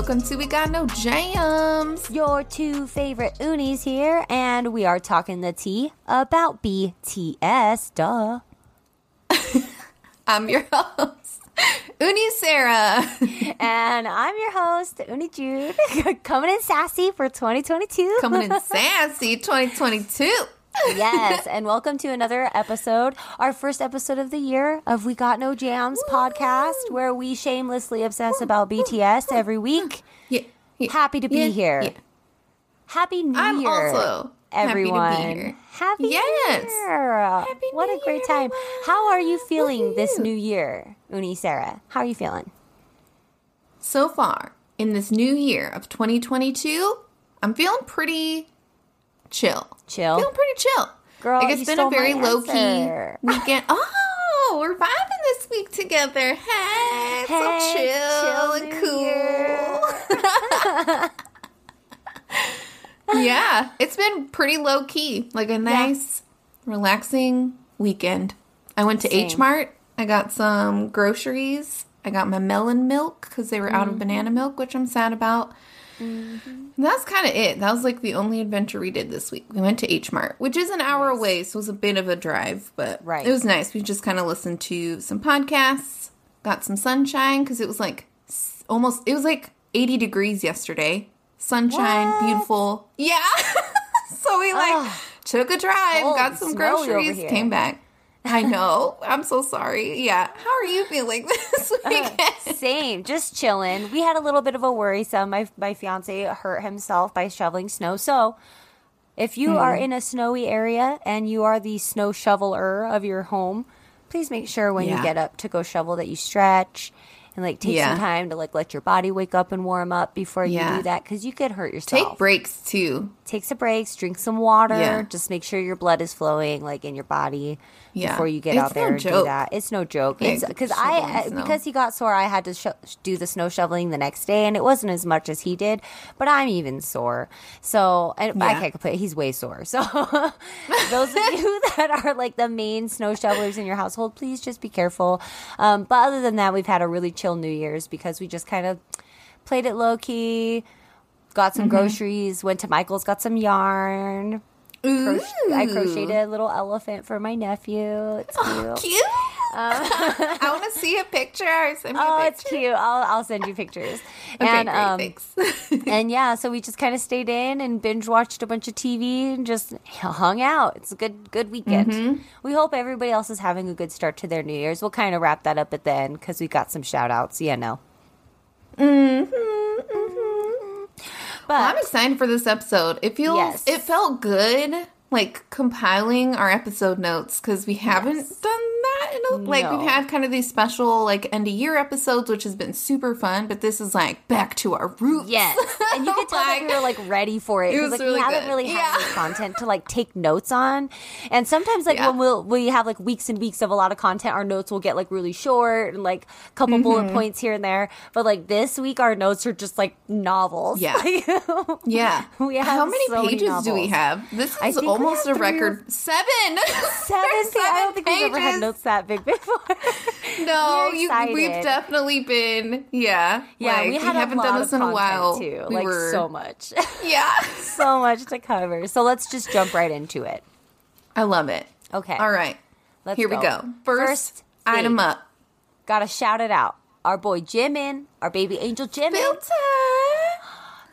Welcome to We Got No Jams. Your two favorite unis here, and we are talking the tea about BTS. Duh. I'm your host, Uni Sarah. And I'm your host, Uni Jude, coming in sassy for 2022. Coming in sassy 2022. Yes, and welcome to another episode, our first episode of the year of We Got No Jams podcast, where we shamelessly obsess about BTS every week. Yeah, yeah, Happy to be yeah, here. yeah. Happy New I'm Year, also everyone. happy to be here. Happy Yes. New Year! Happy what New a great Year, time. everyone. How are you feeling at this new year, Uni Sarah? How are you feeling? So far in this new year of 2022, I'm feeling pretty chill. Chill? Feeling pretty chill. Girl, like it's been a very low key weekend. Oh, we're vibing this week together. Hey, Hey, so chill, chill and cool. Yeah, it's been pretty low key. Like a nice, relaxing weekend. I went to. H Mart. I got some groceries. I got my melon milk because they were out of Mm-hmm. banana milk, which I'm sad about. And that's kind of it. That was like the only adventure we did this week. We went to H Mart, which is an hour away, so it was a bit of a drive, but Right. it was nice. We just kind of listened to some podcasts, got some sunshine because it was like almost, it was like 80 degrees yesterday. Sunshine, What? beautiful. Yeah. so we like Ugh. took a drive, got some groceries, came back. I know. I'm so sorry. Yeah. How are you feeling this weekend? Same, just chilling. We had a little bit of a worrisome. My my fiance hurt himself by shoveling snow. So, if you are Hmm. in a snowy area and you are the snow shoveler of your home, please make sure when Yeah. you get up to go shovel that you stretch and like take Yeah. some time to like let your body wake up and warm up before you Yeah. do that because you could hurt yourself. Take breaks too. Take some breaks, drink some water. Yeah. Just make sure your blood is flowing like in your body Yeah. before you get It's out there no and do that. It's no joke. Like, It's because I snow. because he got sore. I had to sho do the snow shoveling the next day, and it wasn't as much as he did. But I'm even sore, so and I can't complain. He's way sore. So those of you that are like the main snow shovelers in your household, please just be careful. Um, but other than that, we've had a really chill New Year's because we just kind of played it low key. Got Mm-hmm. some groceries. Went to Michael's. Got some yarn. Croch- I crocheted a little elephant for my nephew. It's cute. Cute. I want to see a picture. Send me Oh, it's cute. I'll I'll send you pictures. Okay, and great. um thanks. and yeah, so we just kind of stayed in and binge watched a bunch of TV and just hung out. It's a good good weekend. Mm-hmm. We hope everybody else is having a good start to their New Year's. We'll kind of wrap that up at the end because we got some shout outs. Yeah, no. Hmm. But I'm excited for this episode. It feels Yes. it felt good like compiling our episode notes because we haven't Yes. done that in a, like No. we've had kind of these special like end of year episodes which has been super fun but this is like back to our roots Yes, and you could tell that we were like ready for it. It was like really we haven't good. really had Yeah. any content to like take notes on, and sometimes like Yeah. when we'll we have like weeks and weeks of a lot of content, our notes will get like really short and like a couple Mm-hmm. bullet points here and there. But like this week, our notes are just like novels. Yeah. yeah We have how many so many pages do we have this I is think we almost a three or- record seven Seven. I don't think we've ever had notes that big before. no you, we've definitely been yeah yeah, like, we had a haven't done this in a while too. we like were so much, yeah so much to cover. So let's just jump right into it. i love it Okay. all right Let's Here we go. First, First item up. Gotta shout it out. Our boy Jimin, our baby angel Jimin. Filter.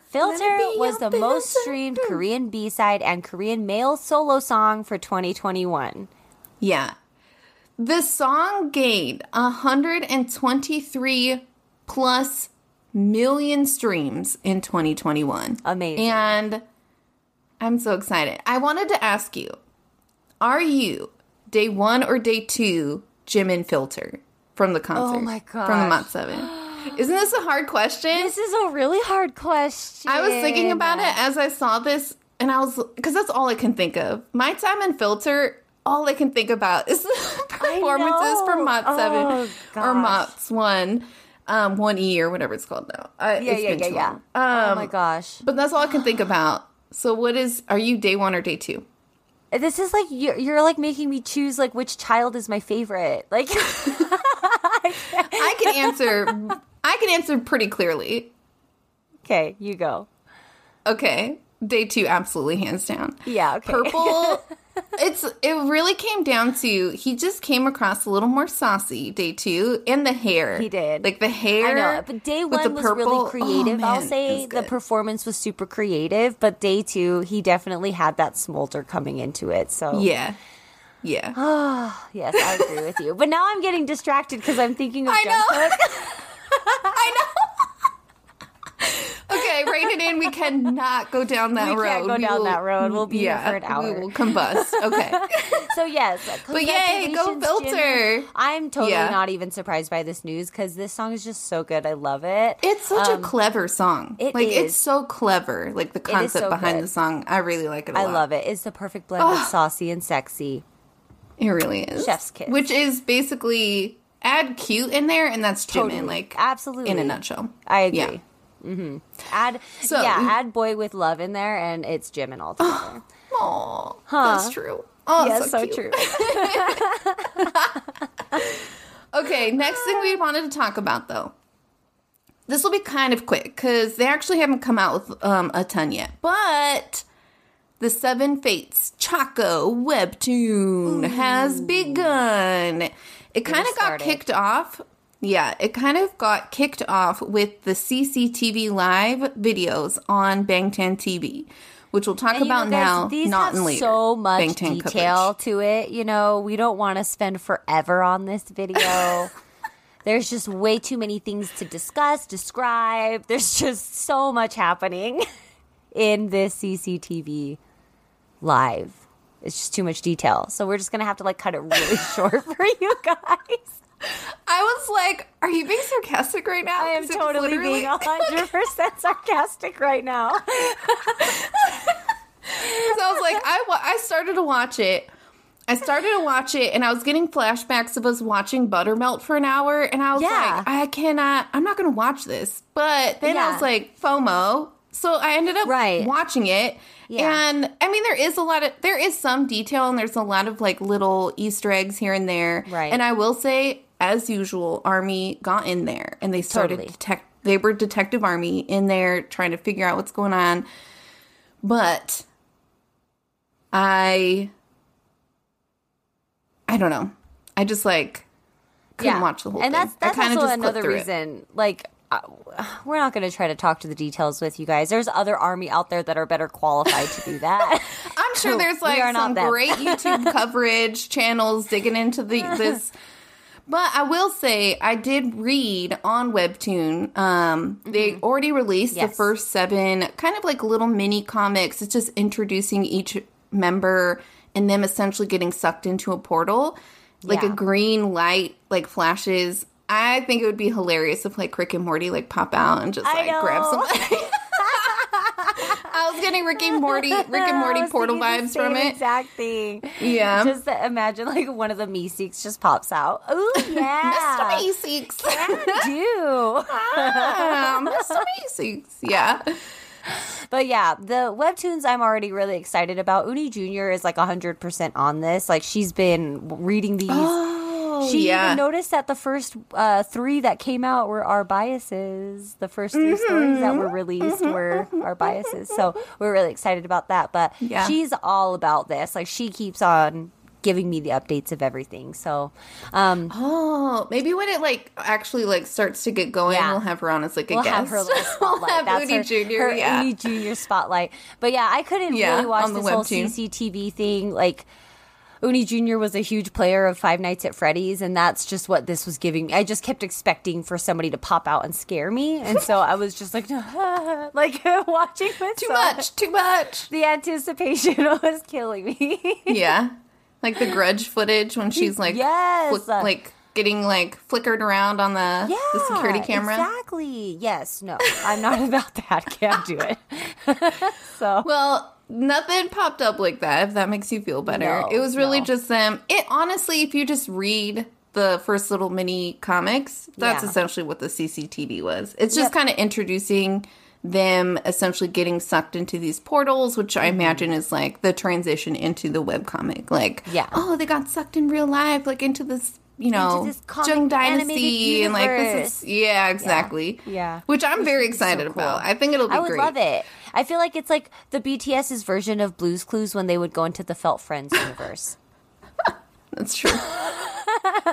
Filter Let it be was the most streamed Korean B side and Korean male solo song for 2021. Yeah. The song gained 123 plus million streams in 2021. Amazing. And I'm so excited. I wanted to ask you Are you day one or day two Jimin Filter from the concert? Oh my God. From the. Mott 7? Isn't this a hard question? This is a really hard question. I was thinking about it as I saw this, and I was because that's all I can think of. My time and filter. All I can think about is the performances from. Mott Oh, Seven or gosh. Mott's One, um, One E or whatever it's called now. Uh, Yeah, yeah, yeah, yeah. long. oh Um, my gosh. But that's all I can think about. So, what is? Are you day one or day two? This is like you're, you're like making me choose like which child is my favorite. Like I can answer. I can answer pretty clearly. Okay, you go. Okay, day two, absolutely hands down. Yeah, okay. Purple. it's it really came down to he just came across a little more saucy day two and the hair He did. like the hair I know, but day one was purple- really oh, creative. I'll say the performance was super creative, but day two, he definitely had that smolder coming into it. So yeah yeah Oh, yes, I agree with you. But now I'm getting distracted because I'm thinking of I know. I know. okay, rein it in. We cannot go down that We road. can't go down that road. We'll be here for an hour. We will combust. Okay. So yes, But yay, go filter. Jim. I'm totally Yeah. not even surprised by this news because this song is just so good. I love it. It's such a clever song. Um, it like is. it's so clever. Like the concept so behind good. the song. I really like it a I lot. I love it. It's the perfect blend of saucy and sexy. It really is. Chef's kiss. Which is basically add cute in there and that's Jimin, Totally. like Absolutely. in a nutshell. I agree. Yeah. hmm Add So- yeah, add boy with love in there, and it's Jimin all together. Aw, that's true. Oh, yes, so, so, cute. true. Okay, next thing we wanted to talk about though. This will be kind of quick because they actually haven't come out with um, a ton yet. But the Seven Fates Chakho webtoon has begun. It kind of got kicked off. Yeah, it kind of got kicked off with the CCTV live videos on Bangtan TV, which we'll talk And, you know, about now, These not have later. so much Bangtan detail coverage. to it. You know, we don't want to spend forever on this video. There's just way too many things to discuss, describe. There's just so much happening in this CCTV live. It's just too much detail. So we're just gonna have to like cut it really short for you guys. I was like, "Are you being sarcastic right now?" I am totally literally- being hundred percent sarcastic right now. So I was like, I, wa- I started to watch it. I started to watch it, and I was getting flashbacks of us watching Buttermelt for an hour, and I was Yeah. like, I cannot. I'm not going to watch this. But then I was like, FOMO. So I ended up Right. watching it, Yeah. and I mean, there is a lot of there is some detail, and there's a lot of like little Easter eggs here and there. Right. And I will say, as usual, Army got in there, and they started Totally. detect. They were Detective Army in there trying to figure out what's going on. But I I don't know. I just like couldn't watch the whole and thing. that's that's kinda also just another through it. reason. Like, uh, we're not going to try to talk to the details with you guys. There's other army out there that are better qualified to do that. I'm sure there's like some great YouTube coverage channels digging into the this. But I will say I did read on Webtoon. Um, They already released the Mm-hmm. First seven, kind of like little mini comics. It's just introducing each member and them essentially getting sucked into a portal. Like a green light like flashes. I think it would be hilarious if like Rick and Morty like pop out and just like grab somebody. I was getting Rick and Morty, Rick and Morty portal vibes from it. Exact thing. Yeah. Just imagine like one of the Meeseeks just pops out. Oh yeah. Mr. Meeseeks. do. Ah, Mr. Meeseeks. Yeah. But yeah, the webtoons I'm already really excited about. Uni Jr. is like 100% on this. Like she's been reading these. Oh, she yeah. even noticed that the first uh, three that came out were our biases. The first 3 Mm-hmm. stories that were released were our biases. So we're really excited about that. But Yeah. she's all about this. Like she keeps on giving me the updates of everything. So um, Oh, maybe when it like actually like starts to get going, Yeah. we'll have her on as like a we'll guest. have her little spotlight. we'll have That's Uni her, Junior. her yeah. Uni Junior spotlight. But yeah, I couldn't Yeah, really watch the this whole webtoon. CCTV thing. Like Uni Junior was a huge player of Five Nights at Freddy's, and that's just what this was giving me. I just kept expecting for somebody to pop out and scare me, and so I was just like, like watching with too much. Too much. The anticipation was killing me. yeah. Like the grudge footage when she's like Yes. flick- like getting like flickered around on the, the security camera. Exactly. Yes. No, I'm not about that. Can't do it. so Well, nothing popped up like that, if that makes you feel better. No, it was really no. just them. It honestly, if you just read the first little mini comics, that's Yeah. essentially what the CCTV was. It's just Yep. kind of introducing them essentially getting sucked into these portals, which I imagine is like the transition into the webcomic. Like, Mm-hmm. Yeah. oh, they got sucked in real life, like into this you know, comic Jung Dynasty and like this is yeah, exactly. Yeah. Which I'm very excited so cool. about. I think it'll be I would great. love it. I feel like it's like the BTS's version of Blue's Clues when they would go into the Felt Friends universe. That's true.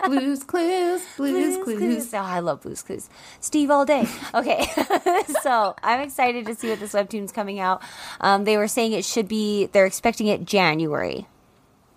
blues clues, blues, clues. Oh, I love Blue's Clues. Steve all day. Okay, so I'm excited to see what this webtoon's coming out. Um, they were saying it should be. They're expecting it January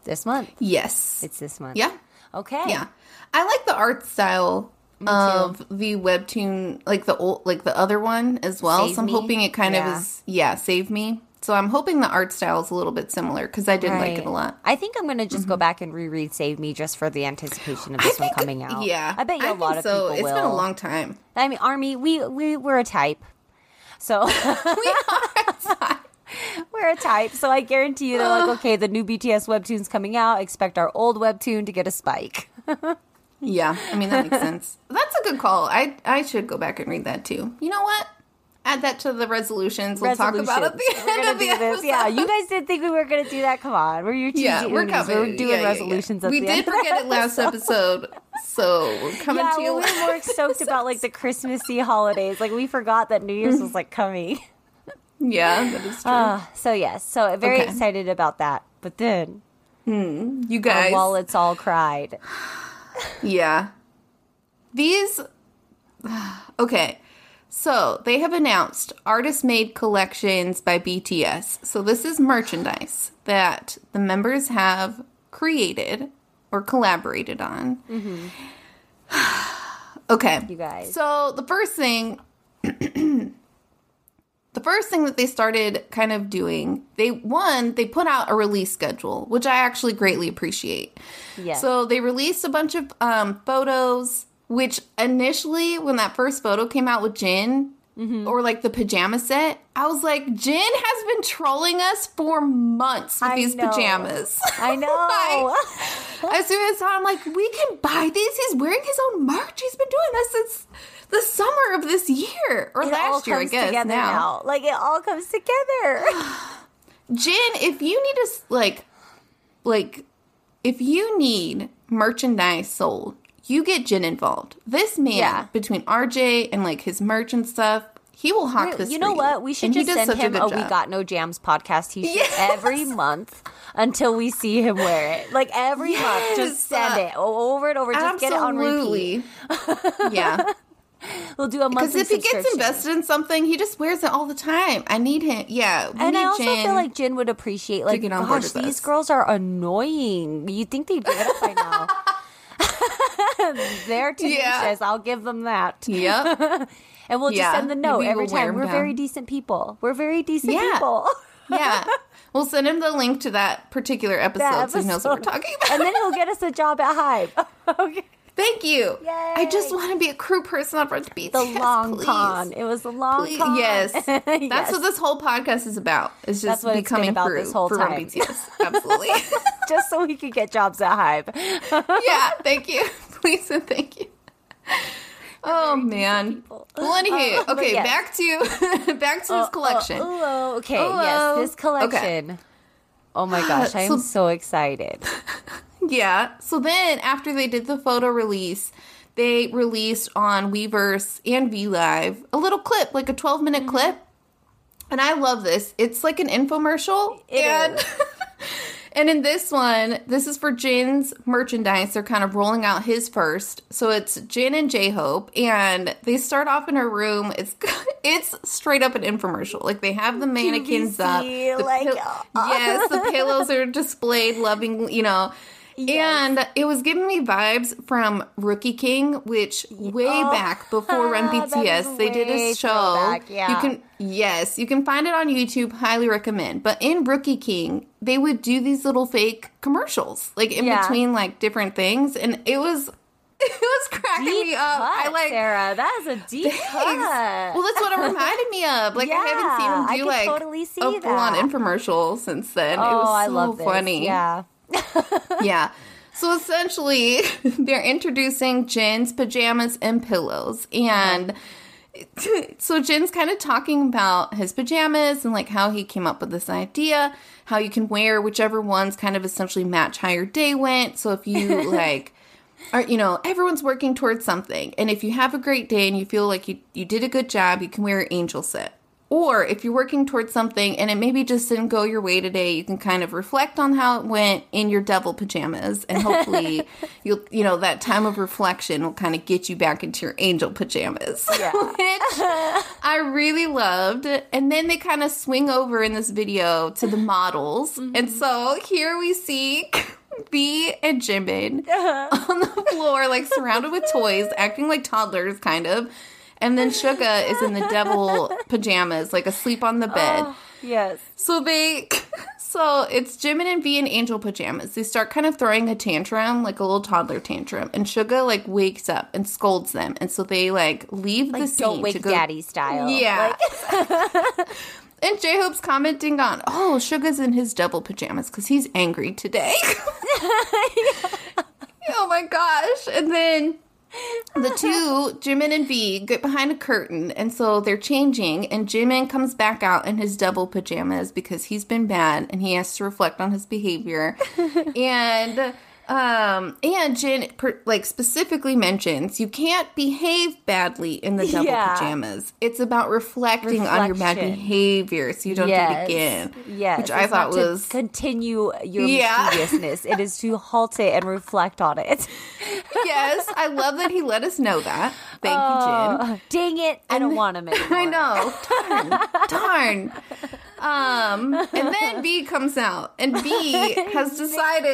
this month. Yes. It's this month. yeah. Okay. Yeah. I like the art style of the webtoon like the old like the other one as well. Save so I'm Me? hoping it kind Yeah. of is yeah, save me. So I'm hoping the art style is a little bit similar because I did like it a lot. I think I'm going to just go mm-hmm. back and reread Save Me just for the anticipation of this one coming out. Yeah, I bet you a think lot of so. people It's will. It's been a long time. I mean, Army, we we we're a type, so we're a type. So I guarantee you, they're like, okay, the new BTS webtoon's coming out. Expect our old webtoon to get a spike. Yeah, I mean that makes sense. That's a good call. I I should go back and read that too. You know what? Add that to the resolutions. We'll talk about it at the end We're gonna of the do this. episode. Yeah, you guys didn't think we were gonna do that. Come on, we're your Yeah, we're Unis. coming. We're doing Yeah, yeah, resolutions we the did end. forget it last episode, so we're coming Yeah, to you. we were more stoked about like the Christmassy holidays. Like we forgot that New Year's was like coming. yeah, that is true. Uh, so yes, so very Okay. excited about that. But then you our guys, wallets all cried. yeah, these. Okay, so they have announced artist-made collections by BTS. So this is merchandise that the members have created or collaborated on. Mm-hmm. okay, You guys. So the first thing the first thing that they started kind of doing, they one, they put out a release schedule, which I actually greatly appreciate. Yes. So they released a bunch of um, photos, which initially, when that first photo came out with Jin, Mm-hmm. or like the pajama set, I was like, Jin has been trolling us for months with I these know. pajamas. I know. as soon as I saw, I'm like, we can buy these. He's wearing his own merch. He's been doing this since the summer of this year or it last year, I guess. now. now. Like it all comes together. Jin, if you need us like like if you need merchandise sold, you get Jin involved. This man Yeah. between RJ and like his merch and stuff, he will hawk this. you know what? We should just send him a, job. "We Got No Jams" podcast T-shirt Yes. every month until we see him wear it. Like every month, just send it over and over. Just get it on repeat. Yeah. We'll do a monthly. Because if he gets invested in something, he just wears it all the time. I need him. Yeah. We And need I also Jin. feel like Jin would appreciate, like, gosh, these girls are annoying. You think they'd get it by now? They're tenacious. Yeah. I'll give them that. Yep. And we'll just Yeah. send the note Maybe every we'll time. We're down. very decent people. We're very decent Yeah. people. Yeah. We'll send him the link to that particular episode, That so he knows what we're talking about. and then he'll get us a job at HYBE. okay. Thank you. I just want to be a crew person on Front Beach. The Yes, long please. con. It was the long Please. con. Yes. That's Yes. what this whole podcast is about. It's just That's what becoming about crew this whole for time. Beats. Yes, absolutely. just so we could get jobs at HYBE. yeah, thank you. Please and thank you. Oh man. Well, anywho, Uh, okay, yes. back to back to this collection. Oh, oh, okay. Oh, yes, this collection. Oh my gosh, I am So- so excited. Yeah. So then after they did the photo release, they released on Weverse and V Live a little clip, like a 12 minute Mm-hmm. clip. And I love this. It's like an infomercial. It and is. and in this one, this is for Jin's merchandise. They're kind of rolling out his first. So it's Jin and J Hope and they start off in her room. It's it's straight up an infomercial. Like they have the mannequins up. The like, pill- uh, yes, the pillows are displayed loving, you know. And it was giving me vibes from Rookie King, which way Oh. back before Run BTS, they did a show. yeah. You can yes, you can find it on YouTube. Highly recommend. But in Rookie King, they would do these little fake commercials, like in Yeah. between like different things, and it was it was cracking Deep me up. cut, I like. Sarah. That is a deep Thanks. cut. Well, that's what it reminded me of. Like I haven't seen him do like totally see a full-on that. infomercial since then. oh, it was so I love this. funny. Yeah. Yeah. So essentially, they're introducing Jin's pajamas and pillows. And so Jin's kind of talking about his pajamas and like how he came up with this idea, how you can wear whichever ones kind of essentially match how your day went. So if you like or you know, everyone's working towards something. And if you have a great day and you feel like you, you did a good job, you can wear an angel set. Or if you're working towards something and it maybe just didn't go your way today, you can kind of reflect on how it went in your devil pajamas and hopefully you'll you know, that time of reflection will kind of get you back into your angel pajamas. Yeah. Which I really loved. And then they kind of swing over in this video to the models. And mm-hmm. so here we see V and Jimin uh-huh. on the floor, like surrounded with toys, acting like toddlers, kind of. And then Suga is in the devil pajamas, like asleep on the bed. Oh, yes. So they, so it's Jimin and V in angel pajamas. They start kind of throwing a tantrum, like a little toddler tantrum, and Suga like wakes up and scolds them, and so they like leave the Like scene don't to wake go. daddy style. Yeah. Like, And J Hope's commenting on, oh, Suga's in his devil pajamas because he's angry today. oh my gosh. And then the two, Jimin and V, get behind a curtain. And so they're changing. And Jimin comes back out in his devil pajamas because he's been bad and he has to reflect on his behavior. and. Um and Jin per, like specifically mentions you can't behave badly in the double Yeah. pajamas. It's about reflecting on your bad Reflection. behavior so you don't do it again. Yes. which I thought not to was continue your Yeah. mischievousness. it is to halt it and reflect on it. yes. I love that he let us know that. Thank you, Jin. Oh, dang it! I don't want him anymore. I know. Darn. Darn. Um, and then V comes out, and V has decided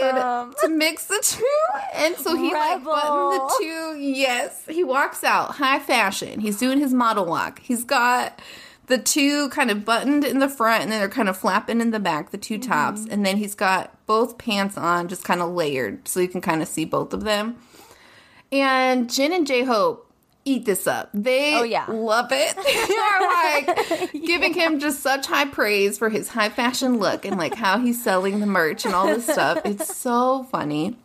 to mix the two, and so he like buttoned the two. Yes, he walks out high fashion. He's doing his model walk. He's got the two kind of buttoned in the front, and then they're kind of flapping in the back, the two tops, Mm-hmm. and then he's got both pants on, just kind of layered, so you can kind of see both of them. And Jin and J Hope eat this up. They Oh, yeah. love it. They're like giving him just such high praise for his high fashion look and like how he's selling the merch and all this stuff. It's so funny.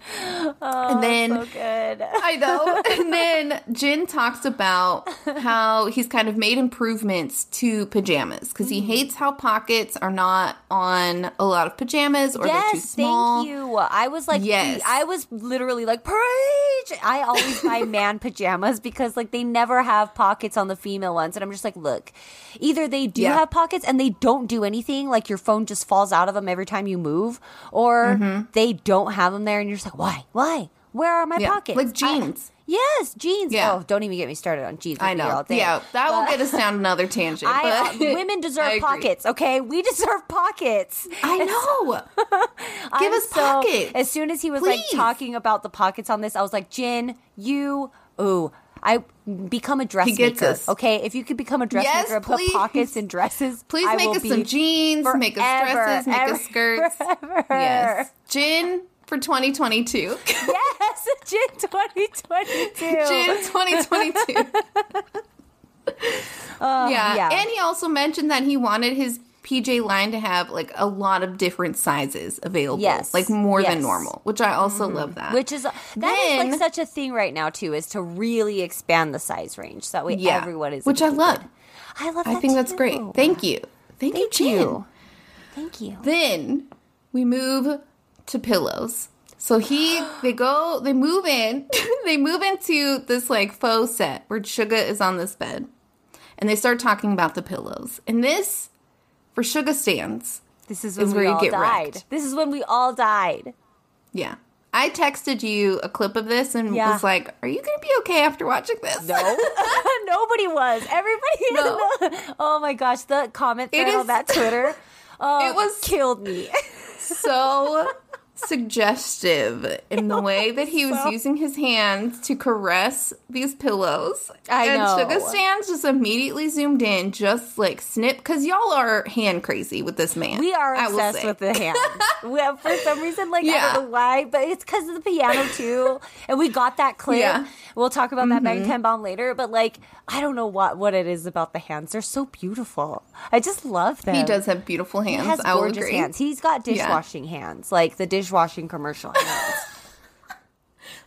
and then So good. I know. And then Jin talks about how he's kind of made improvements to pajamas because Mm. he hates how pockets are not on a lot of pajamas or they're too Yes, small. thank you. I was like, Yes. I was literally like, preach. I always buy man pajamas because like they never have pockets on the female ones, and I'm just like, look, either they do Yeah. have pockets and they don't do anything, like your phone just falls out of them every time you move, or Mm-hmm. they don't have them there, and you're just like, why, why? Where are my Yeah, pockets? like I- jeans. yes, jeans. Yeah. Oh, don't even get me started on jeans. I know. Yeah, that will get us down another tangent. I, uh, but women deserve pockets, okay? We deserve pockets. I know. Give us so- pockets. As soon as he was like talking about the pockets on this, I was like, Jin, you, ooh, I become a dressmaker. Okay, if you could become a dressmaker Yes, and put pockets in dresses, Please I make us some jeans, make us dresses, make ever, us skirts. forever. Yes. Jin for 2022. Yes, Jin 2022. Jin 2022. Uh, yeah. yeah. And he also mentioned that he wanted his PJ line to have like a lot of different sizes available. Yes. Like more than normal, which I also mm-hmm. love that. Which is that is Then- like such a thing right now too, is to really expand the size range so that way yeah. everyone is. Which I love. I love. That. I think that's great. Thank you. Thank, you, Thank Jin. you. Thank you. Then we move to pillows. So he, they go, they move in, they move into this like faux set where Suga is on this bed, and they start talking about the pillows. And this, for Suga stands, This is when is we where you get died. wrecked. This is when we all died. yeah. I texted you a clip of this and Yeah. was like, "Are you gonna be okay after watching this?" No, nobody was. Everybody. No. oh my gosh, the comment thread on that Twitter. Oh, It was- killed me. so suggestive in the way that he was So- using his hands to caress these pillows. I and know. Suga Stands just immediately zoomed in, just like snip, because y'all are hand crazy with this man. We are obsessed with the hands. we have, for some reason, like I don't know why, but it's because of the piano too. And we got that clip. Yeah. Mm-hmm. We'll talk about that Bangtan Bomb later. But like, I don't know what what it is about the hands. They're so beautiful. I just love them. He does have beautiful hands. He has I gorgeous agree. hands. He's got dishwashing hands, like the dishwashing commercial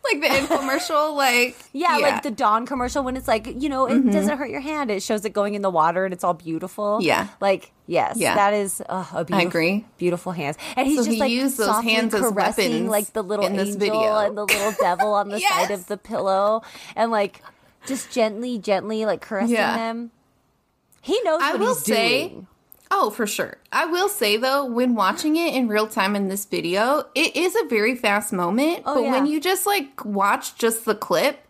like the infomercial, like Yeah, like the Dawn commercial when it's like, you know, it doesn't hurt your hand. It shows it going in the water and it's all beautiful. Yeah. Like, yes, Yeah. that is uh, a beautiful, agree. beautiful hands. And he's So just he like used those hands as caressing like the little angel video. and the little devil on the side of the pillow and like just gently, gently like caressing Yeah. them. He knows I what will he's say, doing. Oh, for sure. I will say though, when watching it in real time in this video, it is a very fast moment. Oh, but when you just like watch just the clip,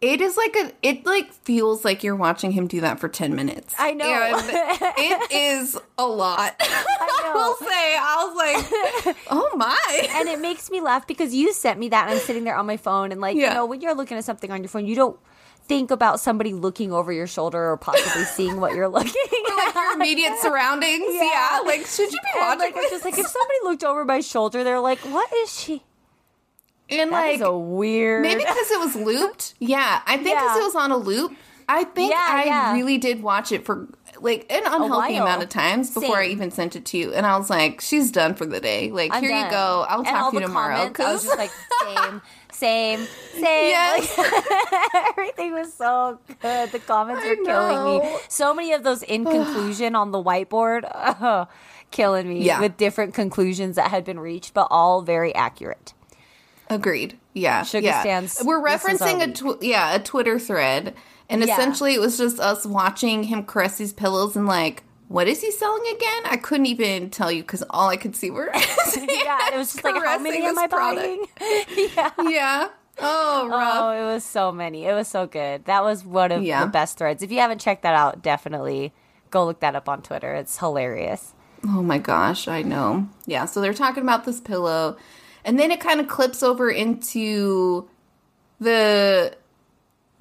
it is like a. It like feels like you're watching him do that for ten minutes. I know. And it is a lot. I, know. will say, I was like, oh my. and it makes me laugh because you sent me that and I'm sitting there on my phone and like you know when you're looking at something on your phone you don't think about somebody looking over your shoulder or possibly seeing what you're looking like your immediate surroundings. Yeah. Like, should you be and watching like it's just like if somebody looked over my shoulder they're like what is she and That like a weird Maybe because it was looped. Yeah, I think because Yeah. it was on a loop. I think Yeah, I yeah. really did watch it for like an unhealthy amount of times before I even sent it to you. And I was like, she's done for the day. Like, I'm here you go. I'll And talk to you tomorrow. comments, I was just like same same same Yes. Like, everything was so good the comments I were killing me so many of those in conclusion on the whiteboard oh, killing me Yeah. with different conclusions that had been reached but all very accurate Agreed. Yeah. Suga yeah. stands- We're this is our referencing a tw- yeah a Twitter thread, and Yeah. essentially it was just us watching him caress these pillows and like. What is he selling again? I couldn't even tell you because all I could see were yeah it was just like how many am I product. buying yeah yeah. Oh, rough. Oh, it was so many. It was so good. That was one of Yeah. the best threads. If you haven't checked that out, definitely go look that up on Twitter. It's hilarious. Oh my gosh, I know. Yeah, so they're talking about this pillow, and then it kind of clips over into the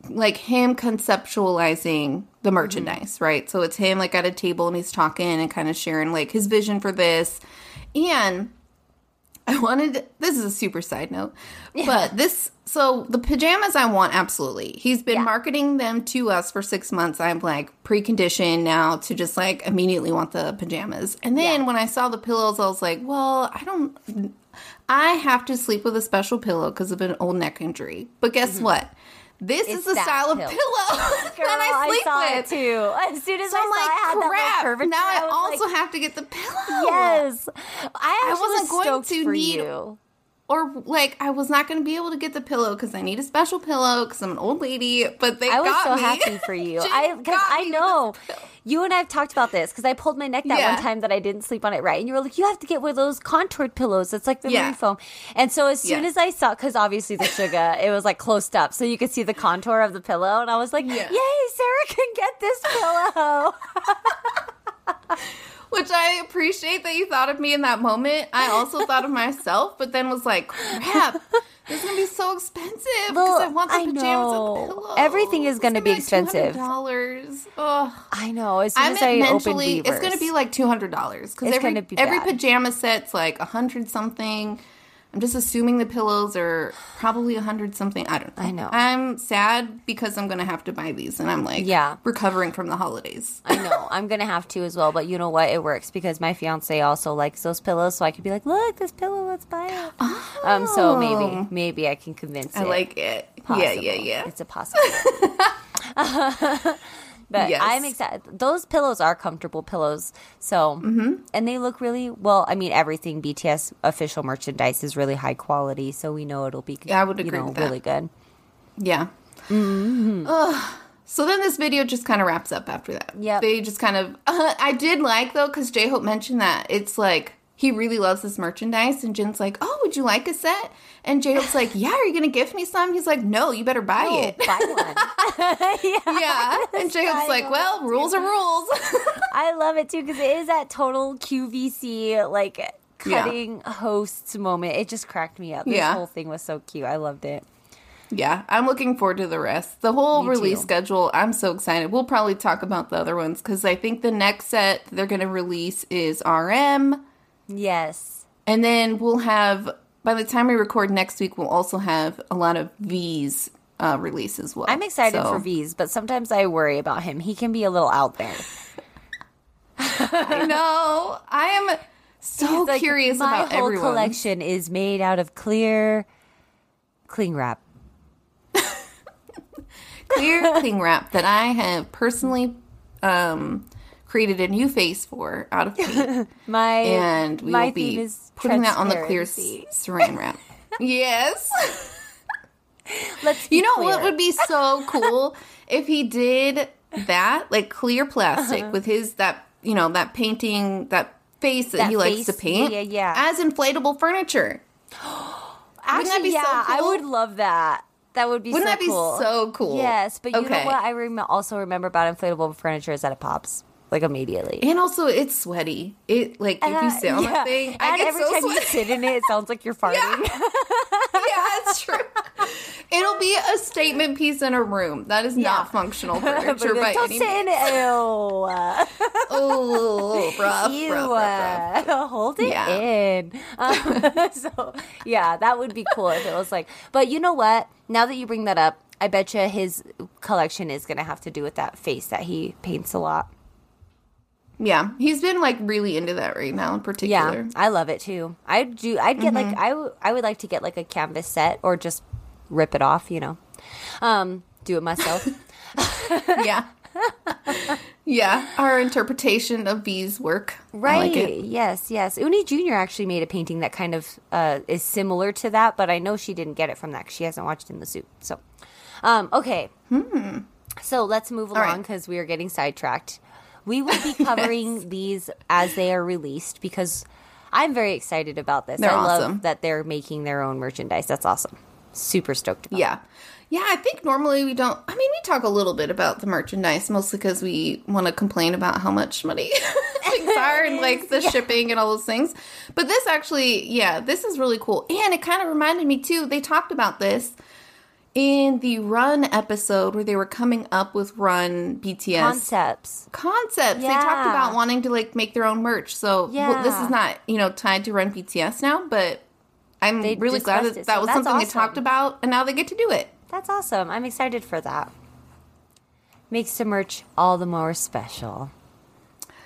like him conceptualizing the mm-hmm. merchandise, right? So it's him like at a table and he's talking and kind of sharing like his vision for this. And I wanted this is a super side note, but this so the pajamas I want absolutely. He's been Yeah. marketing them to us for six months. I'm like preconditioned now to just like immediately want the pajamas. And then Yeah. when I saw the pillows, I was like, well, I don't. I have to sleep with a special pillow because of an old neck injury. But guess mm-hmm. what? This is the that style of pillow. Girl, that I sleep saw with. it too. As soon as So I I'm saw I like, had that little crap. Now I, was also like, have to get the pillow. yes. I actually wasn't was going to for need- you. Or like I was not going to be able to get the pillow because I need a special pillow because I'm an old lady. But they I was so me. happy for you. I because I know with this pillow. you and I have talked about this because I pulled my neck that Yeah. one time that I didn't sleep on it right, and you were like, "You have to get one of those contoured pillows. It's like the Yeah. foam." And so as soon Yeah. as I saw, because obviously the Suga, it was like closed up, so you could see the contour of the pillow, and I was like, Yeah. "Yay, Sarah can get this pillow!" Which I appreciate that you thought of me in that moment. I also thought of myself, but then was like, crap, this is gonna be so expensive because Well, I want the I pajamas know. and pillows. Everything is It's gonna be expensive. Dollars. Oh, I know. As soon I as I mentally, it's gonna be like two hundred dollars because every every pajama set's like a hundred something. I'm just assuming the pillows are probably a hundred something. I don't know. I know. I'm sad because I'm gonna have to buy these, and I'm like, Yeah. recovering from the holidays. I know. I'm gonna have to as well, but you know what? It works because my fiance also likes those pillows, so I could be like, "Look, this pillow, let's buy it." Um, so maybe, maybe I can convince. Oh. I it. like it. Possible. Yeah, yeah, yeah. It's a possibility. but Yes. I'm excited. Those pillows are comfortable pillows. So, Mm-hmm. and they look really well. I mean, everything BTS official merchandise is really high quality, so we know it'll be. Yeah, I would you agree know, really good. Yeah. Mm-hmm. So then this video just kind of wraps up after that. Yeah. They just kind of. I did like though because J Hope mentioned that it's like he really loves this merchandise, and Jin's like, "Oh, would you like a set?" And J Hope's like, "Yeah, are you gonna gift me some?" He's like, "No, you better buy Oh, it." buy one. yeah. And J Hope's I like, "Well, rules are rules." I love it too because it is that total QVC like Yeah. cutting hosts moment. It just cracked me up. This Yeah. whole thing was so cute. I loved it. yeah, I'm looking forward to the rest. The whole Me release too. schedule, I'm so excited. We'll probably talk about the other ones because I think the next set they're gonna release is RM. Yes. And then we'll have, by the time we record next week, we'll also have a lot of V's uh, release as well. I'm excited So, for V's, but sometimes I worry about him. He can be a little out there. I know. I am so like, curious My about whole everyone. collection is made out of clear, cling wrap. Clear cling wrap that I have personally um, created a new face for out of paint. My and we my will be putting that on the clear saran wrap. yes. Let's You know clear. what would be so cool if he did that, like clear plastic Uh-huh. with his that you know that painting that face that, That he likes to paint yeah, yeah. as inflatable furniture. Actually, be so yeah, I would love that. That would be Wouldn't so that be cool. so cool? Yes, but you Okay. know what? I rem- also remember about inflatable furniture is that it pops like immediately. And also, it's sweaty. It like if you sit on yeah. that thing, I get every so time you sit in it, it sounds like you're farting. yeah, it's true. It'll be a statement piece in a room. That is Yeah. not functional But furniture like, by don't any sit in means. it. Ew. Oh, rough, Ew, rough, rough, rough. uh, hold it Yeah. in. Um, so yeah, that would be cool if it was like. But you know what? Now that you bring that up, I bet you his collection is going to have to do with that face that he paints a lot. Yeah, he's been like really into that right now in particular. Yeah, I love it too. I do. I'd get Mm-hmm. like I w- I would like to get like a canvas set or just rip it off. You know, um, do it myself. Yeah. yeah, our interpretation of V's work. Right. like. Yes, yes. Uni Jr. actually made a painting that kind of uh, is similar to that, but I know she didn't get it from that 'cause she hasn't watched In the SOOP. So, um, okay. So let's move Hmm. along because we are getting sidetracked. We will be covering these as they are released because I'm very excited about this. They're I awesome. love that they're making their own merchandise. That's awesome. Super stoked about Yeah. Yeah, I think normally we don't. I mean, we talk a little bit about the merchandise, mostly because we want to complain about how much money things are and like the shipping and all those things. But this actually, yeah, this is really cool. And it kind of reminded me too, they talked about this in the Run episode where they were coming up with Run BTS concepts. concepts. They talked about wanting to like make their own merch. So well, this is not you know tied to Run BTS now, but I'm They really glad that it, that so was something they talked about, and now they get to do it. That's awesome. I'm excited for that. Makes the merch all the more special.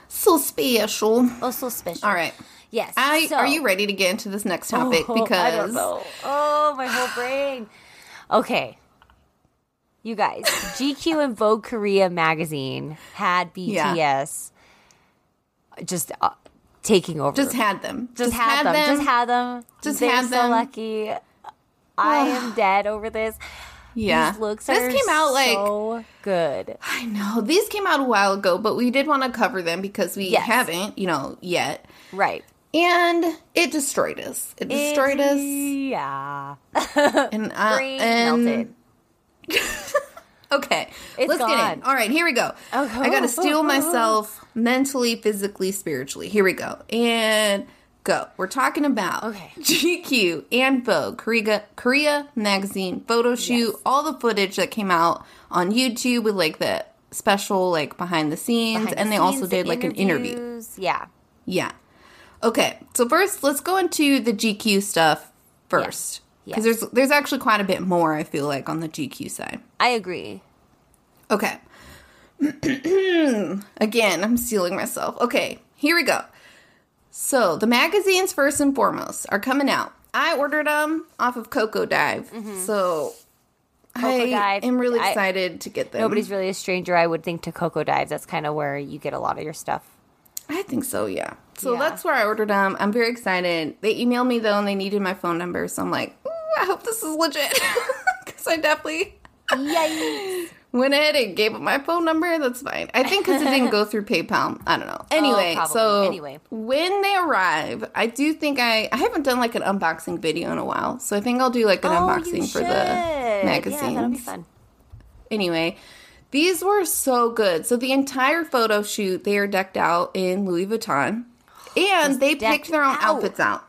So special. Oh, so special. All right. Yes. I, so- are you ready to get into this next topic? Oh, because I don't know. Oh, my whole brain. Okay. You guys, GQ and Vogue Korea magazine had Yeah. BTS just uh, taking over. just had them. just, had, them. Just had them. Just They're had so them. lucky. I am dead over this. yeah. These looks this are came out like so good. I know these came out a while ago, but we did want to cover them because we Yes. haven't, you know, yet. Right. And it destroyed us. It destroyed us. Yeah. And, uh, and melted. Okay, It's let's get gone. in. All right, here we go. Okay. I got to steel myself mentally, physically, spiritually. Here we go. And go. We're talking about Okay. GQ and Vogue, Korea, Korea magazine photo shoot, Yes. all the footage that came out on YouTube with like the special like behind the scenes, Behind and the they also did the like an interview. Yeah. Yeah. Okay. So first, let's go into the GQ stuff first. Because Yes. there's there's actually quite a bit more I feel like on the GQ side. I agree. Okay. Again, I'm stealing myself. Okay, here we go. So the magazines, first and foremost, are coming out. I ordered them off of Coco Dive, so I Mm-hmm. Dive, am really I- excited to get them. Nobody's really a stranger, I would think, to Coco Dive. That's kind of where you get a lot of your stuff. I think so, yeah. So Yeah. that's where I ordered them. I'm very excited. They emailed me though, and they needed my phone number, so I'm like, "Ooh, I hope this is legit, because I definitely Yay! went ahead and gave up my phone number. That's fine. I think because it didn't go through PayPal. I don't know. Oh, anyway, Oh, so Anyway. when they arrive, I do think I I haven't done like an unboxing video in a while, so I think I'll do like an oh, unboxing for the magazines. Yeah, that'll be fun. Anyway, these were so good. So the entire photo shoot, they are decked out in Louis Vuitton, and they picked their own out. outfits out.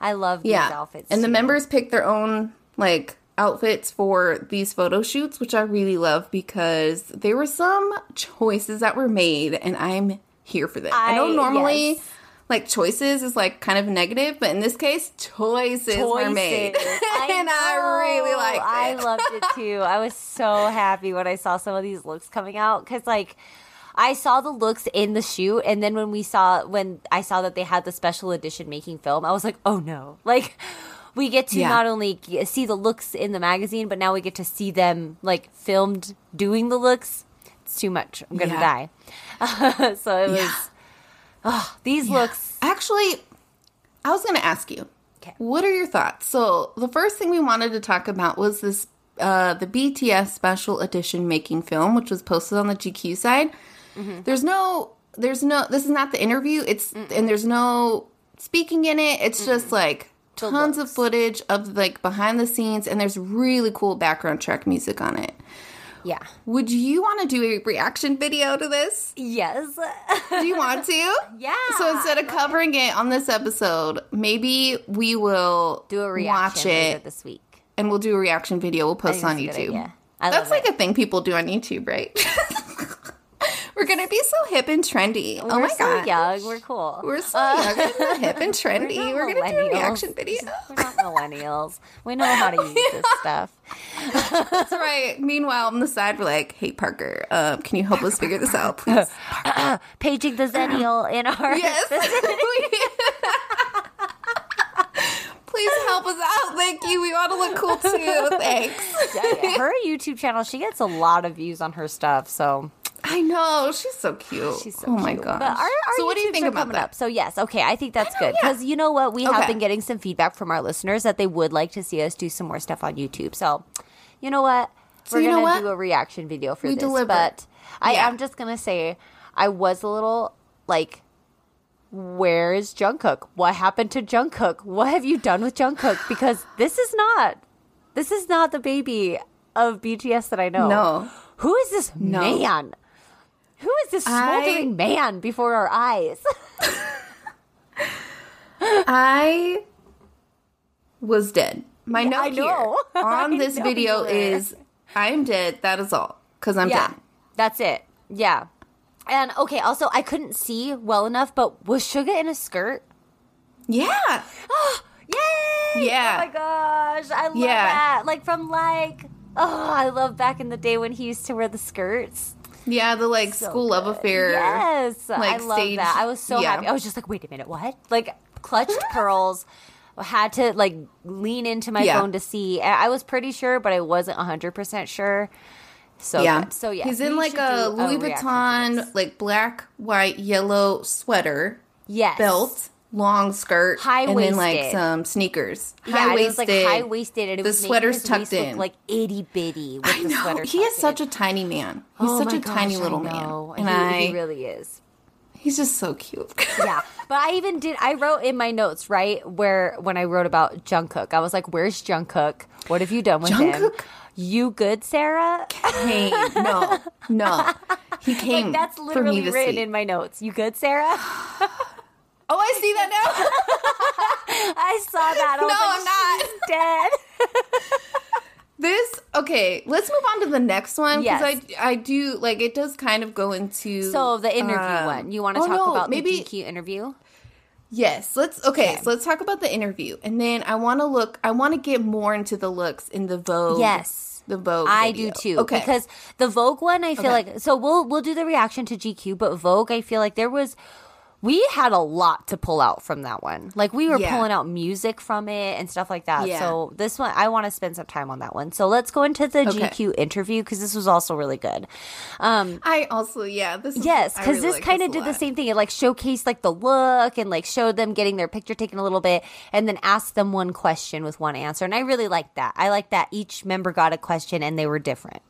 I love these Yeah, outfits. and the too. members picked their own like outfits for these photo shoots, which I really love because there were some choices that were made, and I'm here for them. I, know I- normally. yes. Like choices is like kind of negative, but in this case, choices, were made, Choices. and I really liked it. I loved it too. I was so happy when I saw some of these looks coming out because, like, I saw the looks in the shoot, and then when we saw when I saw that they had the special edition making film, I was like, oh no, like. we get to Yeah. not only see the looks in the magazine, but now we get to see them like filmed doing the looks. It's too much. I'm gonna Yeah. die. so it was. Yeah. Oh, these looks. Actually, I was going to ask you. Okay. What are your thoughts? So, the first thing we wanted to talk about was this uh, the BTS special edition making film, which was posted on the GQ side. Mm-hmm. There's no, there's no, this is not the interview. It's, and there's no speaking in it. It's just like tons of footage of like behind the scenes, and there's really cool background track music on it. Yeah. Would you want to do a reaction video to this? Yes. Do you want to? Yeah. So instead of covering it on this episode, maybe we will Do a reaction watch it this week. and we'll do a reaction video. We'll post on that's a good YouTube. That's like it. a thing people do on YouTube, right? We're gonna be so hip and trendy. oh We're my so god, young. We're cool. we're so young and hip and trendy. not We're, gonna do a reaction video. We're not millennials. We know how to use this stuff. That's right. Meanwhile, on the side, we're like, "Hey, Parker, um, can you help us figure this out, please?" Paging the Zennial in our yes. Please help us out. Thank you. We want to look cool too. Thanks. her YouTube channel. She gets a lot of views on her stuff. So I know she's so cute. She's so oh my god. But our, our so what do you think about that? up. So yes, okay, I think that's good yeah. because you know what, we have been getting some feedback from our listeners that they would like to see us do some more stuff on YouTube. So you know what, So we're you gonna what? do a reaction video for We this. deliver. But I Yeah. am just gonna say I was a little like. Where is Jungkook? What happened to Jungkook? What have you done with Jungkook? Because this is not, this is not the baby of BTS that I know. No. Who is this No. man? Who is this I- smoldering man before our eyes? I was dead. My note here on I this video is I am dead. That is all. Because I'm yeah, dead. that's it. Yeah. And okay, also I couldn't see well enough, but was Suga in a skirt? Yeah. Oh, yay! Oh yeah. Oh my gosh, I love Yeah. that. Like from like, oh, I love back in the day when he used to wear the skirts. Yeah, the like So school love affair. Yes, I like, love stage- that. I was so yeah. happy. I was just like, wait a minute, what? Like clutched pearls. Had to like lean into my Yeah. phone to see. I was pretty sure, but I wasn't hundred percent sure. So yeah. good. so yeah, He's in like a Louis to Vuitton, like black, white, yellow sweater, yes belt, long skirt, and then like some sneakers. Yeah, and it was like high waisted, and The was sweater's tucked in. like itty bitty with I the know. sweater. He is such in. a tiny man. He's Oh such a tiny gosh, I little know. man. And he, I he really is. he's just so cute. yeah but i even did i wrote in my notes right where when i wrote about jungkook i was like where's jungkook what have you done with him you good sarah came. No, no. He came like that's literally written see. in my notes you good sarah oh, I see that now. i saw that I No, like, I'm not. "She's dead this okay. Let's move on to the next one because Yes. I I do like it does kind of go into so the interview um, one you want to oh, talk no, about maybe the gq interview Yes, let's okay, Okay. So let's talk about the interview, and then I want to look. I want to get more into the looks in the Vogue. Yes. the Vogue. I video. do too. Okay, Because the Vogue one, I feel Okay. like so we'll we'll do the reaction to GQ, but Vogue, I feel like there was we had a lot to pull out from that one. Like we were Yeah. pulling out music from it and stuff like that. Yeah. So this one, I want to spend some time on that one. So let's go into the Okay. GQ interview because this was also really good. Um, I also yeah. This is, Yes, because really this like kind of did the same thing. It like showcased like the look and like showed them getting their picture taken a little bit, and then asked them one question with one answer. And I really liked that. I like that each member got a question and they were different.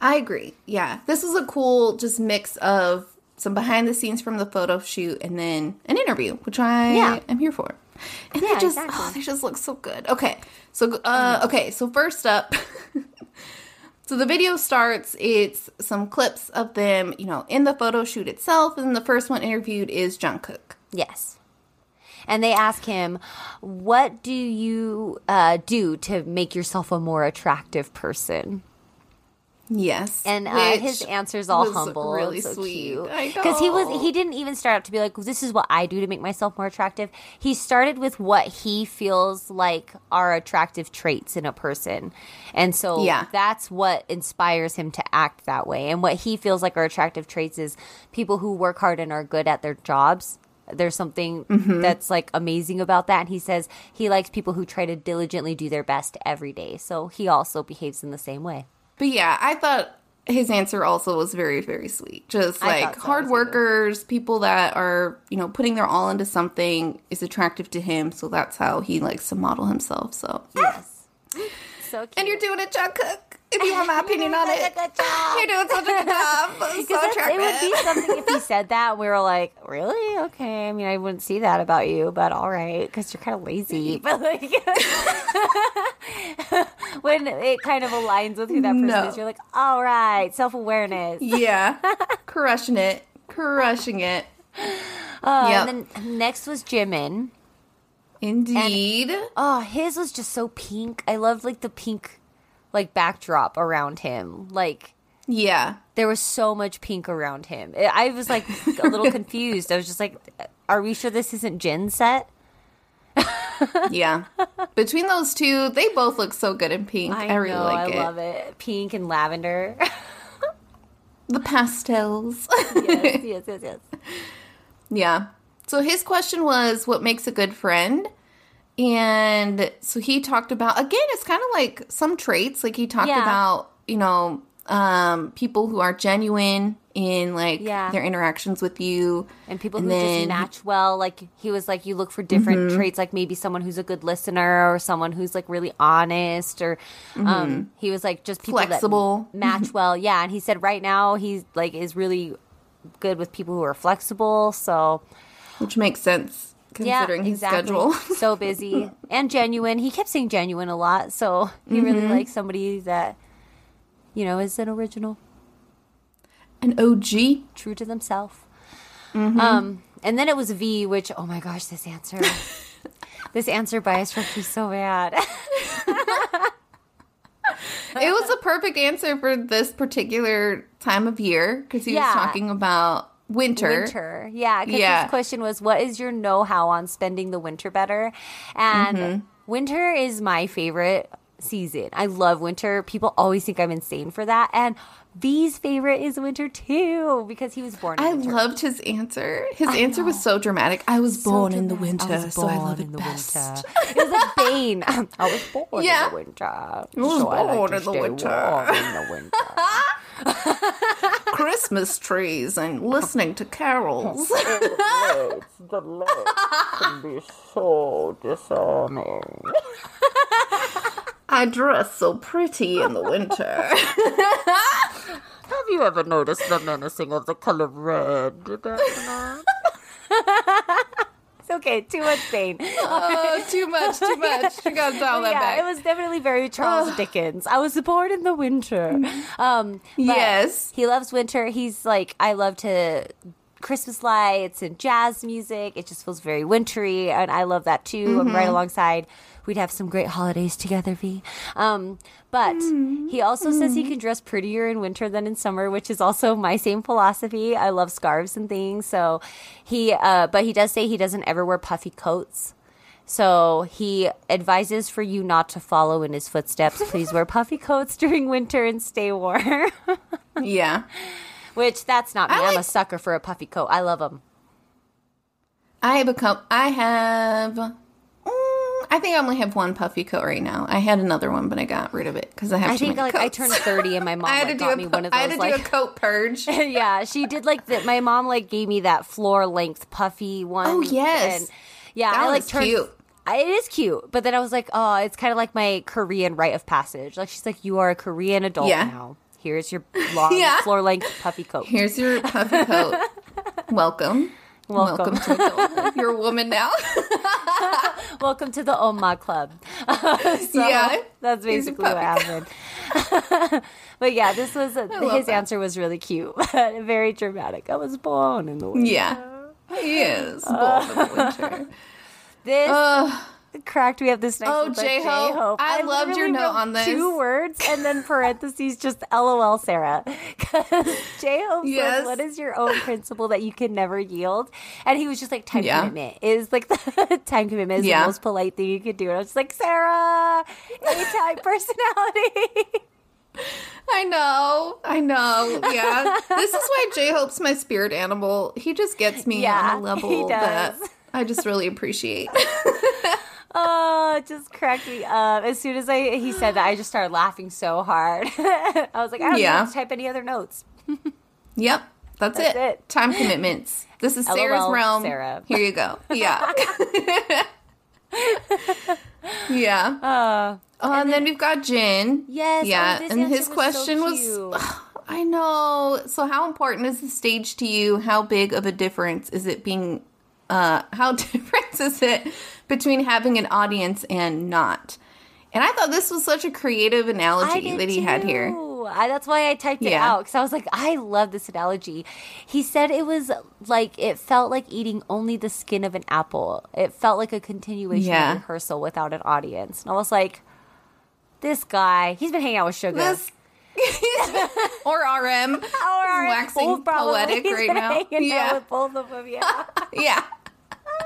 I agree. Yeah, this was a cool just mix of some behind the scenes from the photo shoot and then an interview, which I Yeah. am here for. And Yeah, they just exactly. oh, they just look so good. Okay, so uh, okay, so first up. So the video starts, it's some clips of them, you know, in the photo shoot itself, and the first one interviewed is Jungkook. Yes. And they ask him, "What do you uh, do to make yourself a more attractive person?" Yes. And uh, his answer's all humble, really so sweet. Because he was he didn't even start out to be like, "This is what I do to make myself more attractive." He started with what he feels like are attractive traits in a person, and so Yeah. that's what inspires him to act that way. And what he feels like are attractive traits is people who work hard and are good at their jobs there's something Mm-hmm. that's like amazing about that. And he says he likes people who try to diligently do their best every day. So he also behaves in the same way. But yeah, I thought his answer also was very, very sweet. Just I like so, hard workers, people that are, you know, putting their all into something is attractive to him. So that's how he likes to model himself. So, Yes. So cute. and you're doing it, Jungkook. If you want my opinion on it, you're doing such a good job. So that's- it would be something if he said that and we were like, really? Okay. I mean, I wouldn't see that about you, but all right, because you're kind of lazy. But like, when it kind of aligns with who that person No. is, you're like, all right, self awareness. Yeah, crushing it, crushing it. Uh, Yep. And then next was Jimin. Indeed. Oh, his was just so pink. I loved like the pink, like backdrop around him. Like yeah. there was so much pink around him. I I was like a little confused. I was just like, "Are we sure this isn't Jin's set?" Yeah. Between those two, they both look so good in pink. I, really know, like I it. love it. Pink and lavender. The pastels. yes, yes, yes, yes. yeah. So his question was what makes a good friend? And so he talked about again, it's kind of like some traits. Like he talked Yeah. about, you know, um, people who are genuine in like Yeah. their interactions with you. And people And who then- just match well. Like he was like, you look for different Mm-hmm. traits, like maybe someone who's a good listener or someone who's like really honest, or um, he was like just people Mm-hmm. Flexible. that match well. Yeah, and he said right now he's like is really good with people who are flexible. So Which makes sense considering yeah, his exactly. schedule. so busy and genuine. He kept saying genuine a lot, so he really Mm-hmm. likes somebody that you know is an original. An OG. true to themselves. Mm-hmm. Um, and then it was V, which oh my gosh, this answer, this answer bias struck me so bad. it was a perfect answer for this particular time of year because he Yeah. was talking about winter. winter, yeah. Because Yeah. his question was, "What is your know-how on spending the winter better?" And Mm-hmm. winter is my favorite season. I love winter. People always think I'm insane for that, and V's favorite is winter too because he was born. In I winter. loved his answer. His answer was so dramatic. I was born in the winter, I so I born love it the best. winter. It was like Bane. I was born Yeah. in the winter. I was so I like to in the stay winter. warm in the winter. Christmas trees and listening to carols. the legs can be so disarming. I dress so pretty in the winter. Have you ever noticed the menacing of the color red, Diana? It's okay. Too much pain. oh, too much, too much. You gotta dial that yeah, back. it was definitely very Charles Dickens. I was born in the winter. Um, but Yes. he loves winter. He's like, I love to Christmas lights and jazz music. It just feels very wintry, and I love that too. I'm Mm-hmm. right alongside. We'd have some great holidays together, V. Um, but Mm-hmm. he also says he can dress prettier in winter than in summer, which is also my same philosophy. I love scarves and things. So he, uh, but he does say he doesn't ever wear puffy coats. So he advises for you not to follow in his footsteps. Please wear puffy coats during winter and stay warm. yeah. Which that's not me. I I'm a sucker for a puffy coat. I love them. I have become. I have. I think I only have one puffy coat right now. I had another one, but I got rid of it because I have. I think like I turned 30 and my mom I had like, to got do me a. one of I had to like do a coat purge. yeah, she did like that. My mom like gave me that floor length puffy one. Oh, yes. and yeah, That I like turned. cute. I, it is cute, but then I was like, oh, it's kind of like my Korean rite of passage. Like she's like, you are a Korean adult Yeah. now. Here's your long Yeah. floor length puffy coat. Here's your puffy coat. Welcome. Welcome. to adulthood. You're a woman now. Welcome to the Oma Club. so Yeah. that's basically what happened. but yeah, this was a, his that. answer was really cute, very dramatic. I was born in the winter. yeah. He is uh, born in the winter. This Ugh. Cracked me up this next oh but J-Hope. J-Hope. I loved your note on this. Two words and then parentheses, just LOL, Sarah. Because J Hope Yes. says, "What is your own principle that you can never yield?" And he was just like, "Time Yeah. commitment is like the time commitment is Yeah. the most polite thing you could do." And I was just like, "Sarah, A type personality." I know. I know. Yeah. this is why J Hope's my spirit animal. He just gets me Yeah, on a level that. I just really appreciate. Oh, it just cracked me up. As soon as I he said that, I just started laughing so hard. I was like, I don't Yeah. to type any other notes. yep. That's, That's it. it. Time commitments. This is LOL, Sarah's realm. Sarah. Here you go. Yeah. yeah. Uh, Oh, and, then, we've got Jin. Yes, oh, Yeah. this and his was so question was, cute. I know. So, how important is the stage to you? How big of a difference is it being? Uh, how difference is it between having an audience and not? And I thought this was such a creative analogy that he had here. I, that's why I typed it Yeah. out because I was like, I love this analogy. He said it was like it felt like eating only the skin of an apple. It felt like a continuation Yeah. of rehearsal without an audience. And I was like, this guy, he's been hanging out with Suga. This. or RM. Or RM. waxing poetic He's right now. Yeah. with both of them. Yeah. yeah.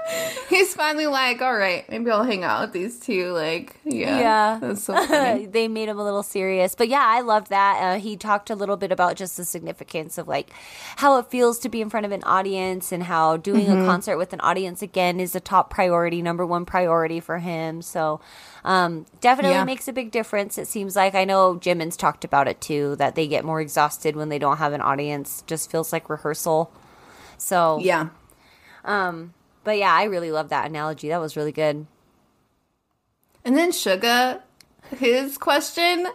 He's finally like, all right, maybe I'll hang out with these two. Like, yeah. Yeah. That's so funny. they made him a little serious. But yeah, I loved that. Uh, he talked a little bit about just the significance of like how it feels to be in front of an audience and how doing Mm-hmm. a concert with an audience again is a top priority, number one priority for him. So um, definitely Yeah. makes a big difference. It seems like I know Jimin's talked about it too, that they get more exhausted when they don't have an audience. Just feels like rehearsal. So yeah. But yeah, I really love that analogy. That was really good. And then Suga, his question,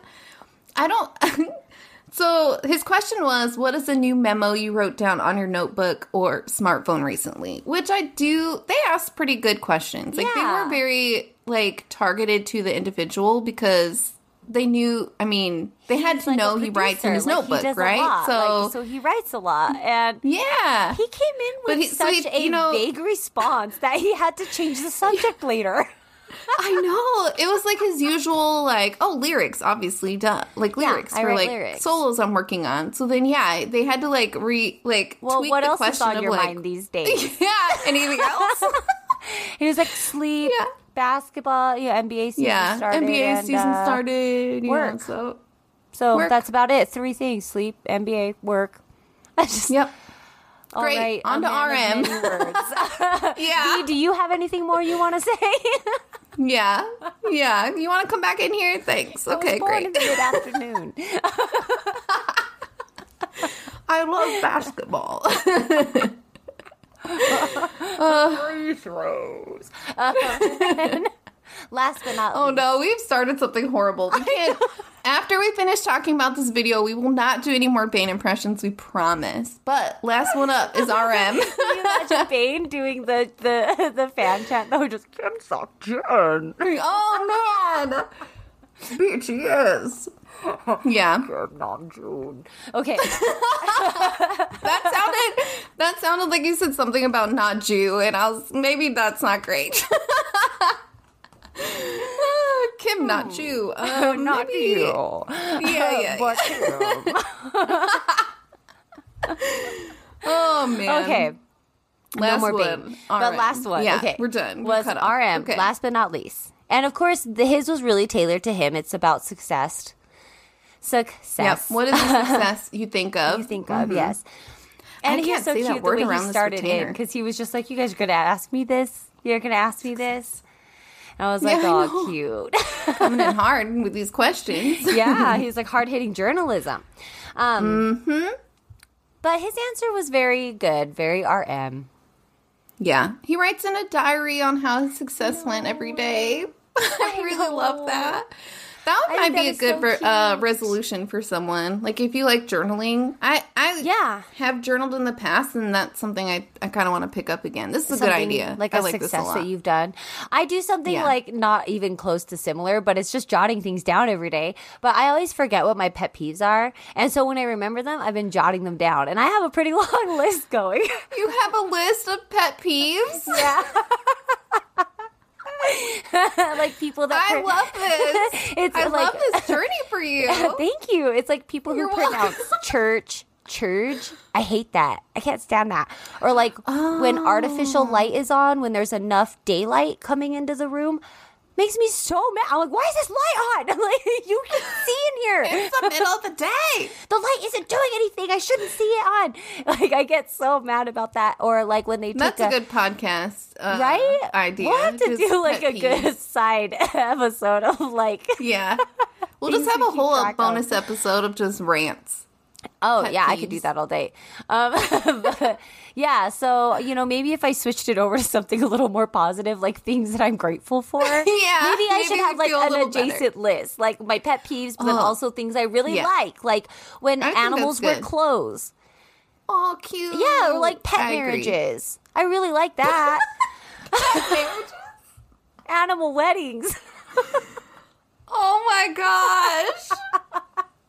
I don't. so his question was, "What is a new memo you wrote down on your notebook or smartphone recently?" Which I do. They asked pretty good questions. Like they were very like targeted to the individual because they knew. I mean, they had to like know he writes in his like, notebook, right? So. Like, so he writes a lot, and yeah, he came in with he- so such he- a know- vague response that he had to change the subject later. I know. It was like his usual, like, oh, lyrics, obviously, duh. Like lyrics I for like lyrics. solos I'm working on. So then, yeah, they had to like re like Well, tweak what the else is question on of your like, mind these days? yeah, anything else? he was like sleep, Yeah. Basketball, yeah, NBA season yeah, started, NBA and, season uh, started. Yeah, work. so So work. that's about it. Three things: sleep, NBA, work. I just yep. all Great. right, On to RM. Yeah, do you have anything more you want to say? yeah, yeah. You want to come back in here? Thanks. Okay, great. mid afternoon. I love basketball. Uh, Free throws. Uh, last but not Oh least, no, we've started something horrible. We can't. After we finish talking about this video, we will not do any more Bane impressions. We promise. But last one up is RM. Can you imagine Bane doing the, the, the fan chant though? Just Kim Seokjin. oh man, BTS. Yeah, Kim Namjoon. okay. that sounded that sounded like you said something about not Jew, and I was maybe that's not great. Kim, not Jew. Um, Not maybe- you. Yeah, yeah. But yeah. Oh man. Okay. Last no more one. The last one. Yeah, okay. we're done. Was. RM. Okay. Last but not least. And of course, the, his was really tailored to him. It's about success. Success. Yep. What is the success you think of? you think of? Yes. And I he was so say that cute the way around he started in retainer. because he was just like, "You guys are gonna ask me this. You're gonna ask me this." And I was like, Yeah, I "Oh, know. cute." Coming in hard with these questions. yeah, he's like hard hitting journalism. Um, Mm-hmm. But his answer was very good, very RM. Yeah. He writes in a diary on how his success went every day. I really love that. That I might be that a good so uh, resolution for someone. Like if you like journaling, I I Yeah. have journaled in the past, and that's something I, I kind of want to pick up again. This is a good idea. Like I a like this a success lot. that you've done. I do something Yeah. like not even close to similar, but it's just jotting things down every day. But I always forget what my pet peeves are. And so when I remember them, I've been jotting them down. And I have a pretty long list going. You have a list of pet peeves. yeah. like people that I love this. it's I like love this journey for you. Thank you. It's like people who You're pronounce welcome. church church. I hate that. I can't stand that. Or like when artificial oh. light is on, when there's enough daylight coming into the room. Makes me so mad. I'm like, why is this light on? I'm like, you can see in here. It's the middle of the day. the light isn't doing anything. I shouldn't see it on. Like I get so mad about that. Or like when they That's took a good podcast, uh, right idea. We'll have to Just do like a good side episode of like. Yeah, we'll just have a whole track of. bonus episode of just rants. Oh pet yeah, I could do that all day. Um, but, yeah, so you know maybe if I switched it over to something a little more positive, like things that I'm grateful for. Yeah, maybe I maybe should have like an little better. adjacent list, like my pet peeves, but then Oh. also things I really Yeah. like, like when I animals wear clothes. Oh, cute. Yeah, or like pet I agree. marriages. I really like that. Marriages? Animal weddings. Oh my gosh.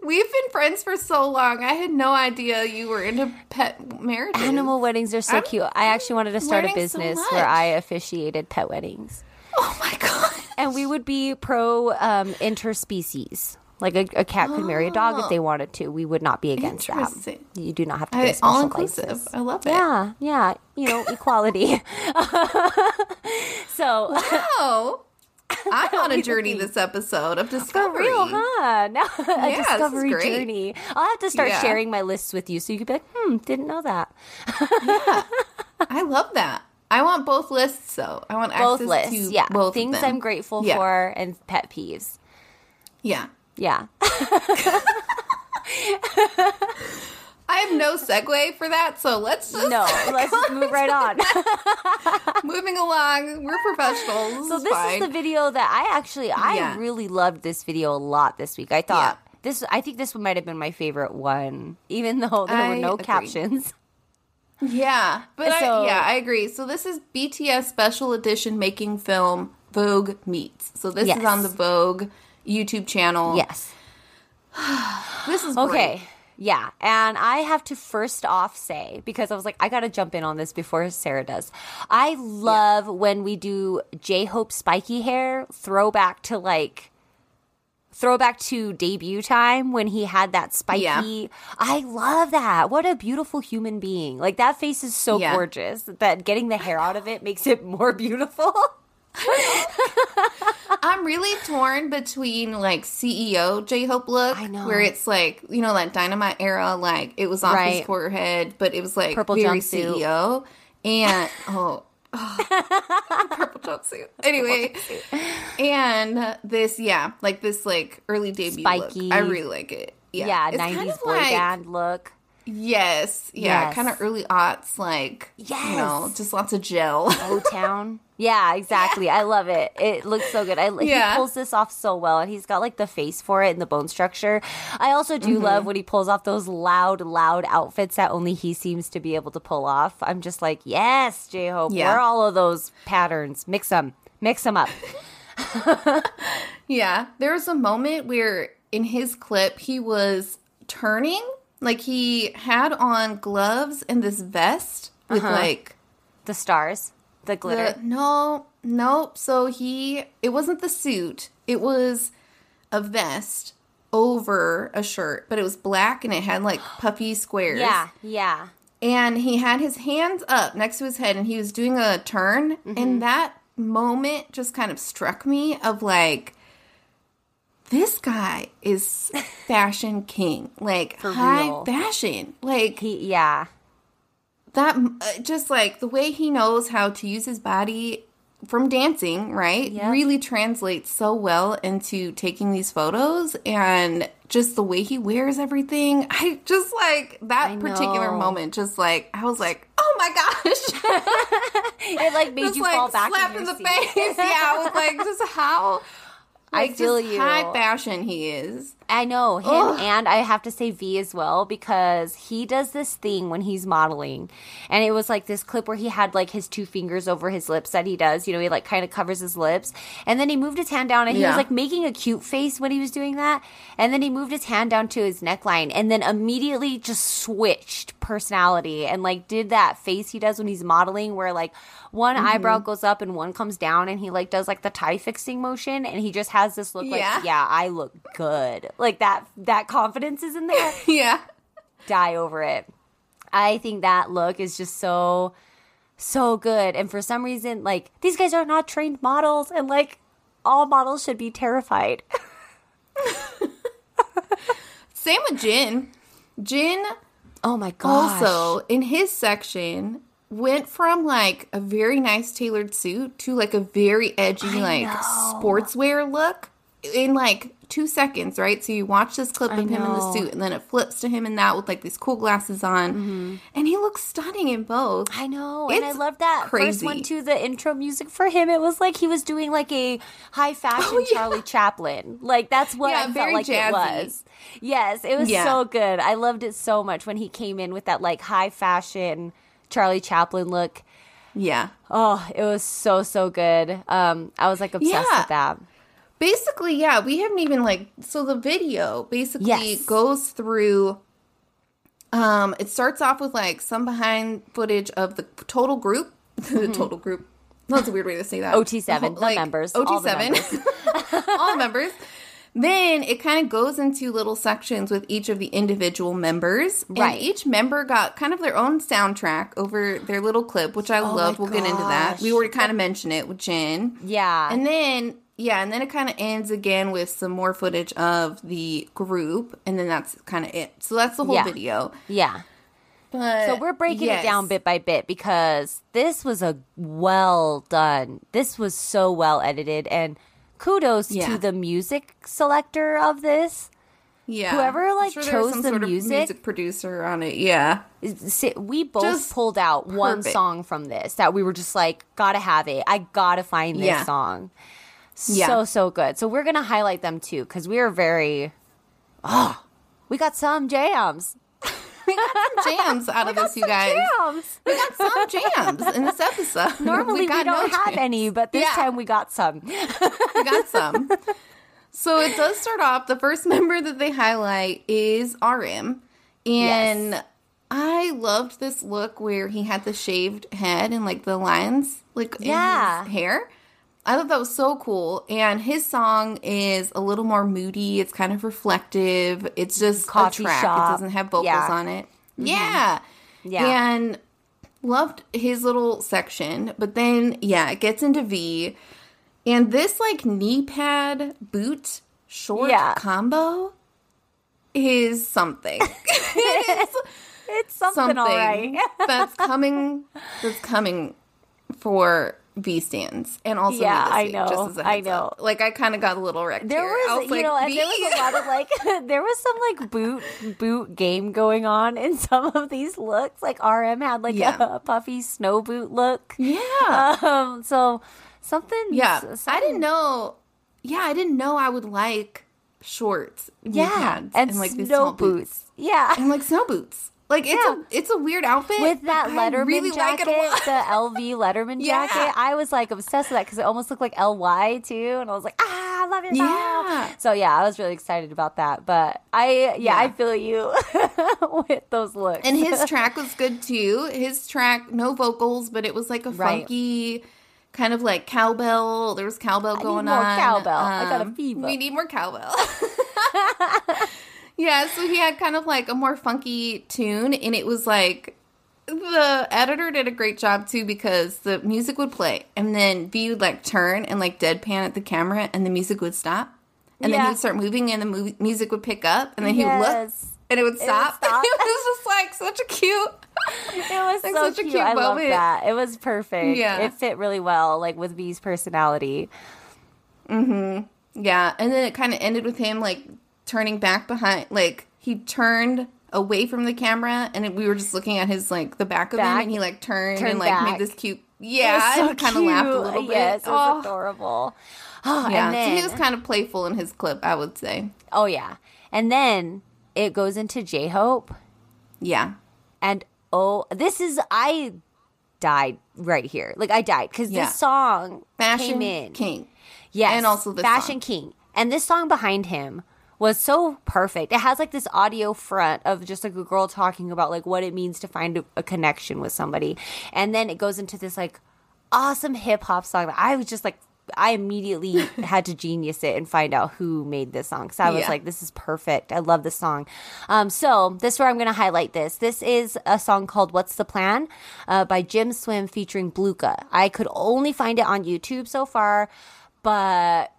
We've been friends for so long. I had no idea you were into pet marriages. Animal weddings are so I'm- cute. I actually wanted to start a learning so business where. I officiated pet weddings. Oh my god. And we would be pro um, interspecies. Like a, a cat could marry a dog if they wanted to. We would not be against that. Oh. You do not have to be I, a special all inclusive. license. I love it. Yeah, yeah. You know, equality. so Oh. I'm on a journey this episode of for discovery. real, huh? Now a Yeah, discovery journey. I'll have to start Yeah. sharing my lists with you so you could be like, hmm, didn't know that. I love that. I want both lists though. I want Both access lists, to yeah. both Things. I'm grateful Yeah. for and pet peeves. Yeah. Yeah. I have no segue for that, so let's just No, let's just move right on. moving along. We're professionals. So this fine. is the video that I actually I Yeah. really loved this video a lot this week. I thought Yeah. this I think this one might have been my favorite one, even though there were no agree. captions. Yeah, but So- I, yeah, I agree. So this is BTS special edition making film Vogue meets. So this Yes. is on the Vogue YouTube channel. Yes. this is Okay. Great. Yeah. And I have to first off say, because I was like, I got to jump in on this before Sarah does. I love when we do J Hope spiky hair throwback to like, throwback to debut time when he had that spiky. Yeah. I love that. What a beautiful human being. Like, that face is so Yeah. gorgeous that getting the hair out of it makes it more beautiful. I'm really torn between like CEO J Hope look, I know. where it's like you know that Dynamite era, like it was off Right. his forehead, but it was like Purple very jumpsuit. CEO, and oh. oh, purple jumpsuit. Anyway, and this, yeah, like this, like early debut Spiky. look. I really like it. Yeah, Yeah, It's 90s kind of boy like- band look. Yes, yeah, Yes. kind of early aughts, like you know, just lots of gel. O Town. Yeah, exactly. I love it. It looks so good. I Yeah. he pulls this off so well, and he's got like the face for it and the bone structure. I also do Mm-hmm. love when he pulls off those loud, loud outfits that only he seems to be able to pull off. I'm just like, yes, J Hope, Yeah. wear all of those patterns, mix them, mix them up. Yeah, there was a moment where in his clip he was turning, like he had on gloves and this vest with like The stars, the glitter. the no, nope. So he it wasn't the suit; it was a vest over a shirt, but it was black and it had like puffy squares. yeah, yeah. and he had his hands up next to his head and he was doing a turn Mm-hmm. and that moment just kind of struck me of like this guy is fashion king like For high real. fashion like He, yeah. that uh, just like the way he knows how to use his body from dancing right Yep. really translates so well into taking these photos and just the way he wears everything i just like that particular moment just like i was like oh my gosh It like made just you like fall back slap in, in the seat. face yeah i was like just how I like, feel you. high fashion he is I know him, Ugh. and I have to say V as well because he does this thing when he's modeling, and it was like this clip where he had like his two fingers over his lips that he does. You know, he like kind of covers his lips, and then he moved his hand down, and he was like making a cute face when he was doing that, and then he moved his hand down to his neckline, and then immediately just switched personality and like did that face he does when he's modeling, where like one Mm-hmm. eyebrow goes up and one comes down, and he like does like the tie fixing motion, and he just has this look Yeah. like yeah, I look good. Like that that confidence is in there. yeah Die over it. I think that look is just so so good. And for some reason, like these guys are not trained models and like all models should be terrified. Same with Jin. Jin Oh my gosh. also in his section went from like a very nice tailored suit to like a very edgy like know. sportswear look in like two seconds, right? So you watch this clip of him in the suit and then it flips to him in that with like these cool glasses on. And he looks stunning in both. Mm-hmm. I know, and I It's love that first one too. The intro music for him, it was like he was doing like a high fashion Oh, yeah. Charlie Chaplin. Like that's what Yeah, I felt like jazzy. it was. Yes, it was Yeah. so good. I loved it so much when he came in with that like high fashion Charlie Chaplin look. Yeah. Oh, it was so so good. Um, I was like obsessed with that. Basically, yeah, we haven't even like so the video basically Yes. goes through um it starts off with like some behind footage of the total group. the total group. That's a weird way to say that. OT7, the members, all the OT7. members. all the members. Then it kind of goes into little sections with each of the individual members. Right. And each member got kind of their own soundtrack over their little clip, which I love. Oh my We'll get into that. We gosh. already kind of mentioned it with Jin. Yeah, And then yeah, and then it kind of ends again with some more footage of the group, and then that's kind of it. So that's the whole Yeah. video. yeah. But So we're breaking yes. it down bit by bit because this was a well done. This was so well edited and kudos Yeah. to the music selector of this. Yeah, whoever, like, was chose some the music. music producer on it. Yeah, We both Just pulled out one song from this that we were just like, gotta have it. I gotta find this Yeah. song. Yeah. So so good. So we're gonna highlight them too because we are very. Oh, we got some jams. we got some jams out of this, you guys. Jams. We got some jams in this episode. Normally we, got no don't have jams. any, but this Yeah. time we got some. We got some. so it does start off. The first member that they highlight is RM, and Yes. I loved this look where he had the shaved head and like the lines like Yeah. in his hair. I thought that was so cool. And his song is a little more moody. It's kind of reflective. It's just Coffee a track. shop. It doesn't have vocals Yeah. on it. Mm-hmm. Yeah. Yeah. And loved his little section. But then, yeah, it gets into V. And this like knee pad boot short Yeah. combo is something. it is It's something, something right. that's coming that's coming for V stands and also Yeah, I know, Just as a I know. up. Like I kind of got a little wrecked. There here. was, I you like, know, and there was a lot of like, there was some like boot boot game going on in some of these looks. Like RM had like Yeah. a, puffy snow boot look. yeah, Um, so something. yeah. something- I didn't know. Yeah, I didn't know I would like shorts. Yeah, pads, and, like these snow small boots. Yeah. and like snow boots. Like it's Yeah. a it's a weird outfit With that I Letterman really like jacket, lot. the LV Letterman Yeah. jacket, I was like obsessed with that because it almost looked like LY too, and I was like, ah, I love it. Yeah. So yeah, I was really excited about that. But I, yeah, I feel you with those looks. And his track was good too. His track, no vocals, but it was like a Right. funky kind of like cowbell. There was cowbell need going more on. cowbell. I got a Um, fever. We need more cowbell. Yeah, so he had kind of like a more funky tune, and it was like the editor did a great job too because the music would play, and then V would like turn and like deadpan at the camera, and the music would stop. And then he would start moving, and the mu- music would pick up, and then he would look, and it would would stop. stop. it was just like such a cute. It was Like, so such a cute. cute I love moment. that. It was perfect. Yeah. It fit really well, like with V's personality. Hmm. Yeah, and then it kind of ended with him like turning back behind, like he turned away from the camera, and it- we were just looking at his like the back of him, and he like turned, Turned and like back. made this cute. Yeah, so and kind of laughed a little bit. Yes, it was oh, adorable. Oh, yeah, and so he was kind of playful in his clip, I would say. oh yeah, and then it goes into J Hope, Yeah, and oh, this is I died right here. Like I died because Yeah. this song Fashion came in. King. Yes, And also the Fashion song. King, and this song behind him was so perfect. It has like this audio front of just like a girl talking about like what it means to find a, a connection with somebody, and then it goes into this like awesome hip hop song that I was just like. I immediately had to genius it and find out who made this song. So I was Yeah. like, this is perfect. I love this song. Um, so this is where I'm going to highlight this. This is a song called What's the Plan uh, by Jim Swim featuring Blookah. I could only find it on YouTube so far but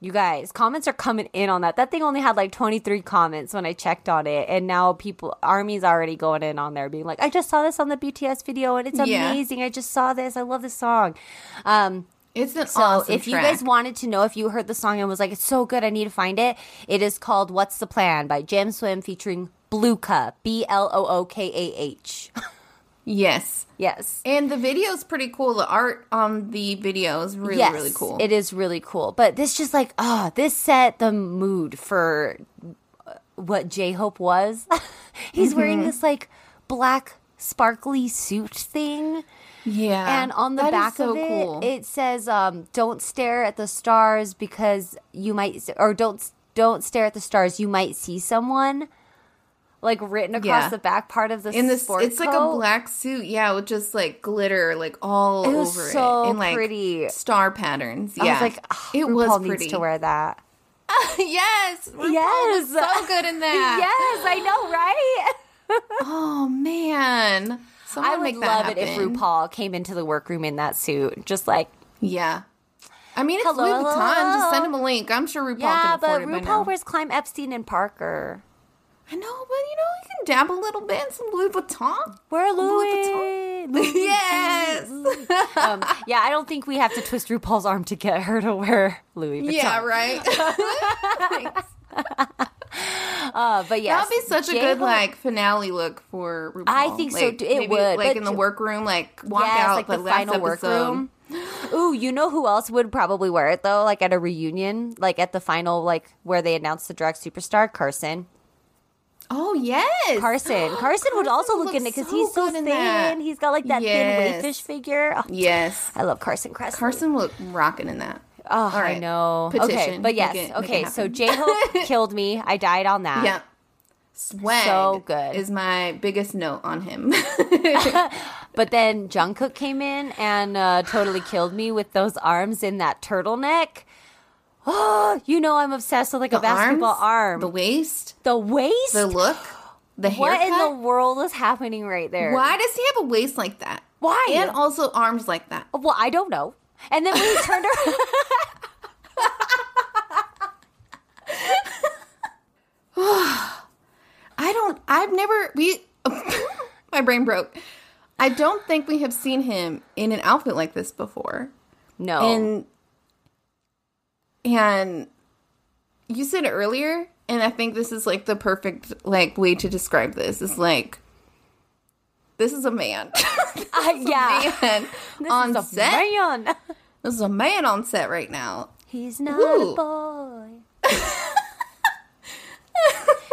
you guys, comments are coming in on that. That thing only had like 23 comments when I checked on it. And now people, Army's already going in on there being like, I just saw this on the BTS video and it's Yeah. amazing. I just saw this. I love this song. Um, It's an so awesome if you guys wanted to know if you heard the song and was like, it's so good, I need to find it, it is called What's the Plan by Jam Swim featuring Blookah, B L O O K A H. yes. Yes. And the video is pretty cool. The art on the video is really, yes, really cool. It is really cool. But this just like, oh, this set the mood for uh, what J Hope was. He's wearing Mm-hmm. this like black sparkly suit thing. yeah. And on the back so of it, cool. it says, um, "Don't stare at the stars because you might, or don't don't stare at the stars. You might see someone." Like written across Yeah. the back part of the in this, sport it's like a black suit, yeah, with just like glitter, like all It was over so it, and like pretty. star patterns. I Yeah, was like, oh, it RuPaul was needs pretty. to wear that. yes, RuPaul Yes. was so good in that. yes, I know, right? Oh man, Someone I would love it if. RuPaul came into the workroom in that suit, just like Yeah. I mean, it's Hello, Louis Vuitton. hello. Just send him a link. I'm sure RuPaul yeah, can but afford it by now. RuPaul wears Klein Epstein and Parker. I know, but you know, you can dab a little bit in some Louis Vuitton. Wear Louis Louis. Vuitton. Yes. um, yeah, I don't think we have to twist RuPaul's arm to get her to wear Louis Vuitton. yeah, right. Uh, but yeah, That'd be such a good like finale look for RuPaul. I think so, Like, too. It maybe, would, like in the workroom, like walk yes, out like the, the final workroom. Ooh, you know who else would probably wear it though? Like at a reunion, like at the final, like where they announced the drag superstar Carson. Oh yes, Carson. Carson would also look in it because so he's so thin. that. He's got like that Yes. thin wayfish figure. Oh, Yes, I love Carson Kressley. Carson looked rocking in that. Oh, All I know. Petition. Okay, but yes. It- okay, so. J Hope killed me. I died on that. Yeah. Swag So good. is my biggest note on him. But then Jungkook came in and uh, totally killed me with those arms in that turtleneck. Oh, you know I'm obsessed with like a basketball arms, arm. the waist. The, waist, the look, the hair what in the world is happening right there? Why does he have a waist like that? Why? And also arms like that. Well, I don't know. And then when he turned around, I don't. I've never. We. my brain broke. I don't think we have seen him in an outfit like this before. no, And and you said earlier, and I think this is like the perfect like way to describe this. Is like this is a man. Uh, I, yeah, man This on is a set. man. This is a man on set right now. He's not Ooh. a boy.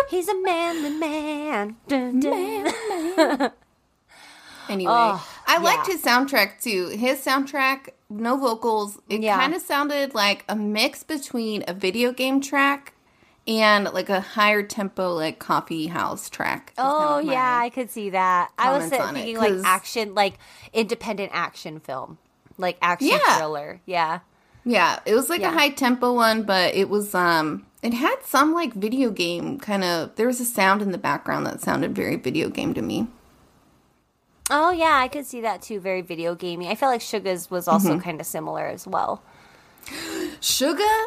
He's a manly man. Dun, dun. Anyway, Oh, I liked yeah. his soundtrack too. His soundtrack, no vocals. It Yeah. kind of sounded like a mix between a video game track and like a higher tempo, like coffee house track. is kind Oh of yeah, I could see that. I was comments on it, thinking like action, like independent action film, like action Yeah. thriller. Yeah. yeah. It was like Yeah. a high tempo one, but it was um, it had some like video game kind of. There was a sound in the background that sounded very video game to me. Oh yeah, I could see that too. Very video gamey. I feel like Suga's was also Mm-hmm. kind of similar as well. Suga,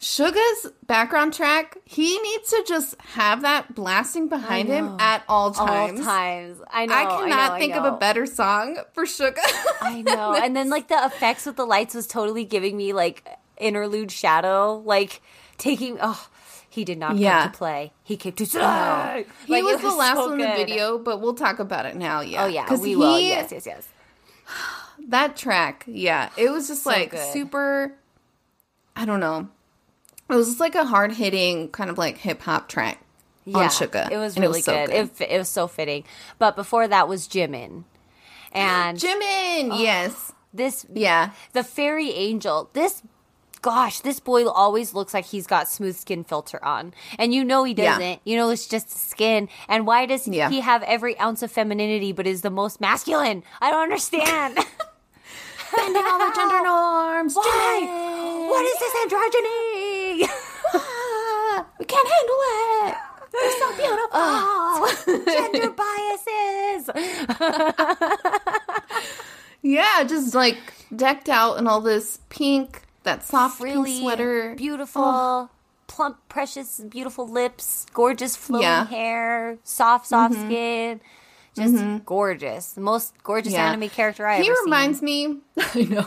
Suga's background track. He needs to just have that blasting behind him at all times. All times. I know. I cannot know, I think of a better song for Suga. I know. and then like the effects with the lights was totally giving me like interlude shadow, like taking. Oh, he did not Yeah. come to play. He came to oh. stay. he Like, was the last so one in the video, but we'll talk about it now. Yeah. Oh yeah, 'Cause we will. Yes, yes, yes. That track, yeah, it was just like good. super. I don't know. It was just like a hard hitting kind of like hip hop track yeah, on Suga. It was really so good. It, it was so fitting. But before that was Jimin. And Jimin, oh, yes, this yeah. the fairy angel. This gosh, this boy always looks like he's got smooth skin filter on. And you know he doesn't. You know it's just skin. And why does Yeah. he have every ounce of femininity but is the most masculine? I don't understand. Bending all the gender norms. why? What is this androgyny? We can't handle it. You're so beautiful. Gender biases. Yeah, just like decked out in all this pink that soft frilly, pink sweater. beautiful, plump, precious, beautiful lips, gorgeous flowing Yeah. Mm-hmm. hair, soft, soft skin. Just gorgeous. The most gorgeous Yeah. anime character I ever. he reminds me. I know.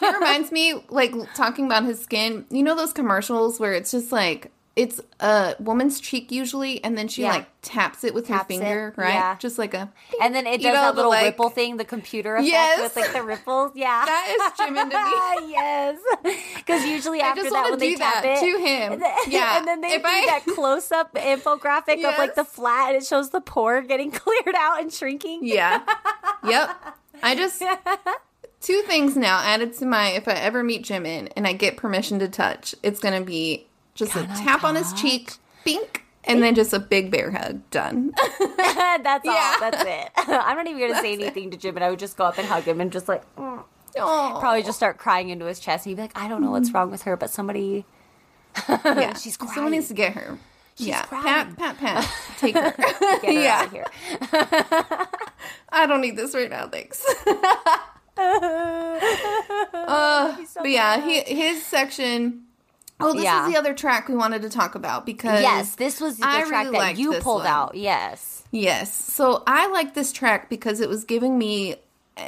he reminds me, like talking about his skin. You know those commercials where it's just like it's a woman's cheek usually, and then she Yeah. like taps it with her Taps it, finger, right? yeah. Just like a. And then it You does know, that little like- ripple thing, the computer effect Yes. with like the ripples. Yeah. That is Jimin to me. yes. Because usually I after that, when they tap it, to him. Yeah. and then they If do I- that close up infographic of like the flat, and it shows the pore getting cleared out and shrinking. Yeah. yep. I just two things now added to my if I ever meet Jimin and I get permission to touch, it's gonna be just a tap on his cheek, bink, and then just a big bear hug. Done. that's all. That's it. I'm not even gonna say anything to Jim, and I would just go up and hug him and just like mm. probably just start crying into his chest. And he'd be like, I don't know what's wrong with her, but somebody. yeah. she's crying. Someone needs to get her. yeah. crying. Pat, pat, pat. Take her. Get her Yeah. out of here. I don't need this right now, thanks. uh, so but yeah, he, his section. Oh, this Yeah. is the other track we wanted to talk about because Yes, this was the I track really that you pulled one. out. Yes. Yes. So I like this track because it was giving me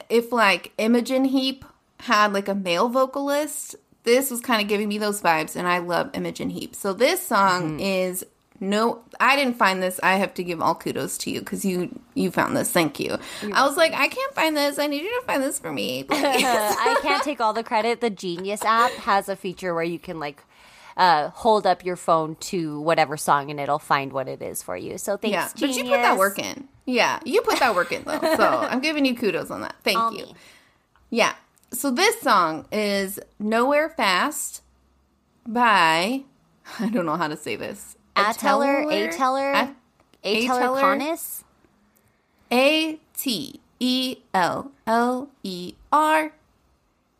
if like Imogen Heap had like a male vocalist, this was kind of giving me those vibes and I love Imogen Heap. So this song mm-hmm. is no I didn't find this. I have to give all kudos to you cuz you you found this. Thank you. I was like I can't find this. I need you to find this for me. I can't take all the credit. The Genius app has a feature where you can like uh, hold up your phone to whatever song and it'll find what it is for you. So thanks, yeah. Genius. But you put that work in. Yeah, you put that work in though. So I'm giving you kudos on that. Thank All you. me. Yeah. So this song is Nowhere Fast by I don't know how to say this. Ateller, A-Teller, A- A-Teller A-Teller? Connis? A T E L L E R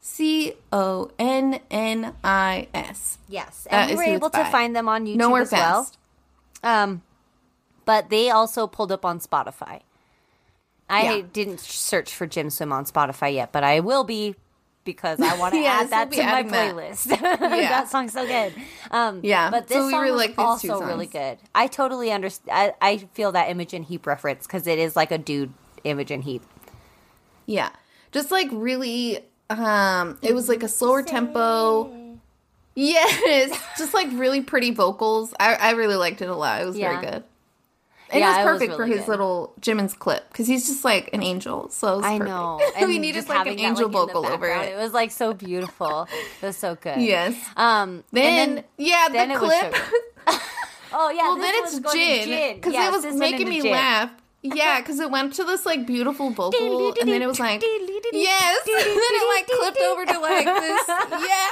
C O N N I S. Yes. That And we is were able to by. find them on YouTube Nowhere as well. Fast. Um, but they also pulled up on Spotify. I Yeah. didn't search for Jim Swim on Spotify yet, but I will be because I want to Yes, add that to my adding that. playlist. that song's so good. Um, Yeah, but this so we song really like also really good. I totally understand. I, I feel that Imogen Heap reference because it is like a dude Imogen Heap. Yeah. Just like really um it was like a slower tempo. Yes. Just like really pretty vocals. I, I really liked it a lot. It was Yeah. very good. And Yeah, it it was was perfect for his good. little Jimin's clip because he's just like an angel. So it was I perfect. know. we And needed just like an that, angel like, vocal over it. It was like so beautiful. It was so good. Yes. Um. Then, and then yeah, then the clip. oh yeah. well, this then it's Jin because it was making me laugh. Yeah, because it went to this like beautiful vocal, and then it was like yes, and then it like clipped over to like this yeah,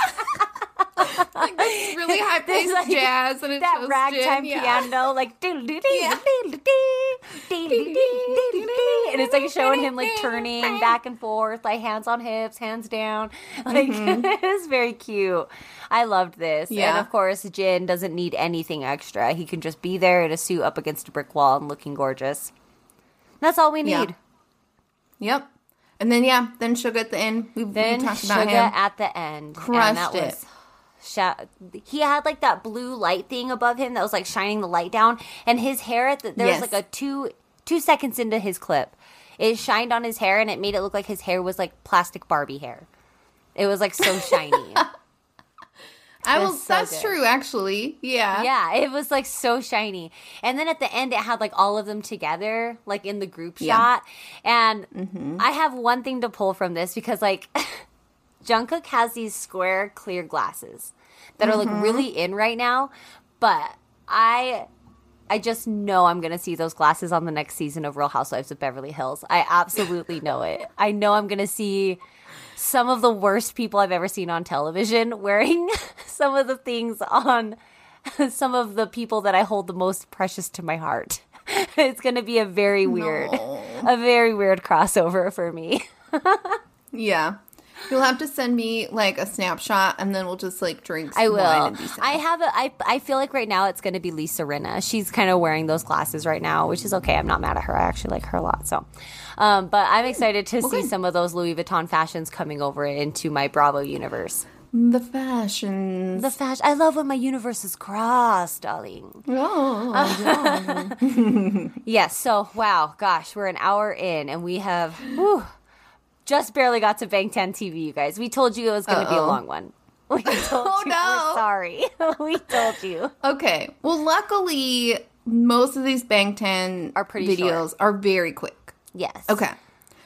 like this really high paced like, jazz, and it that ragtime Jin, yeah. piano, like Yeah. and it's like showing him like turning back and forth, like hands on hips, hands down. Like it is very cute. I loved this, and Mm-hmm. Yeah. of course, Jin doesn't need anything extra. He can just be there in a suit up against a brick wall and looking gorgeous. That's all we Yeah. need. Yep. And then yeah, then Suga at the end. We, we Then talked Suga about him. at the end, Crushed and that it. was. He had like that blue light thing above him that was like shining the light down, and his hair. At the, there Yes. was like a two two seconds into his clip, it shined on his hair, and it made it look like his hair was like plastic Barbie hair. It was like so shiny. I will. was so that's good. true, actually. Yeah. yeah, it was like so shiny. And then at the end, it had like all of them together, like in the group Yeah. shot. And mm-hmm. I have one thing to pull from this because like Jungkook has these square clear glasses that are like really mm-hmm. in right now, but I I just know I'm going to see those glasses on the next season of Real Housewives of Beverly Hills. I absolutely know it. I know I'm going to see some of the worst people I've ever seen on television wearing some of the things on some of the people that I hold the most precious to my heart. It's going to be a very weird, No. a very weird crossover for me. Yeah. You'll have to send me like a snapshot, and then we'll just like drink. I will. and be sad. I have a. I. I feel like right now it's going to be Lisa Rinna. She's kind of wearing those glasses right now, which is okay. I'm not mad at her. I actually like her a lot. So, um, but I'm excited to see some of those Louis Vuitton fashions coming over into my Bravo universe. The fashions. The fashion. I love when my universes cross, darling. oh, Yes. So, wow, gosh, we're an hour in, and we have whew, just barely got to Bangtan TV, you guys. We told you it was going to be a long one. We told Oh, you. no. Sorry. we told you. Okay. Well, luckily, most of these Bangtan Are pretty videos are very quick. Yes. Okay.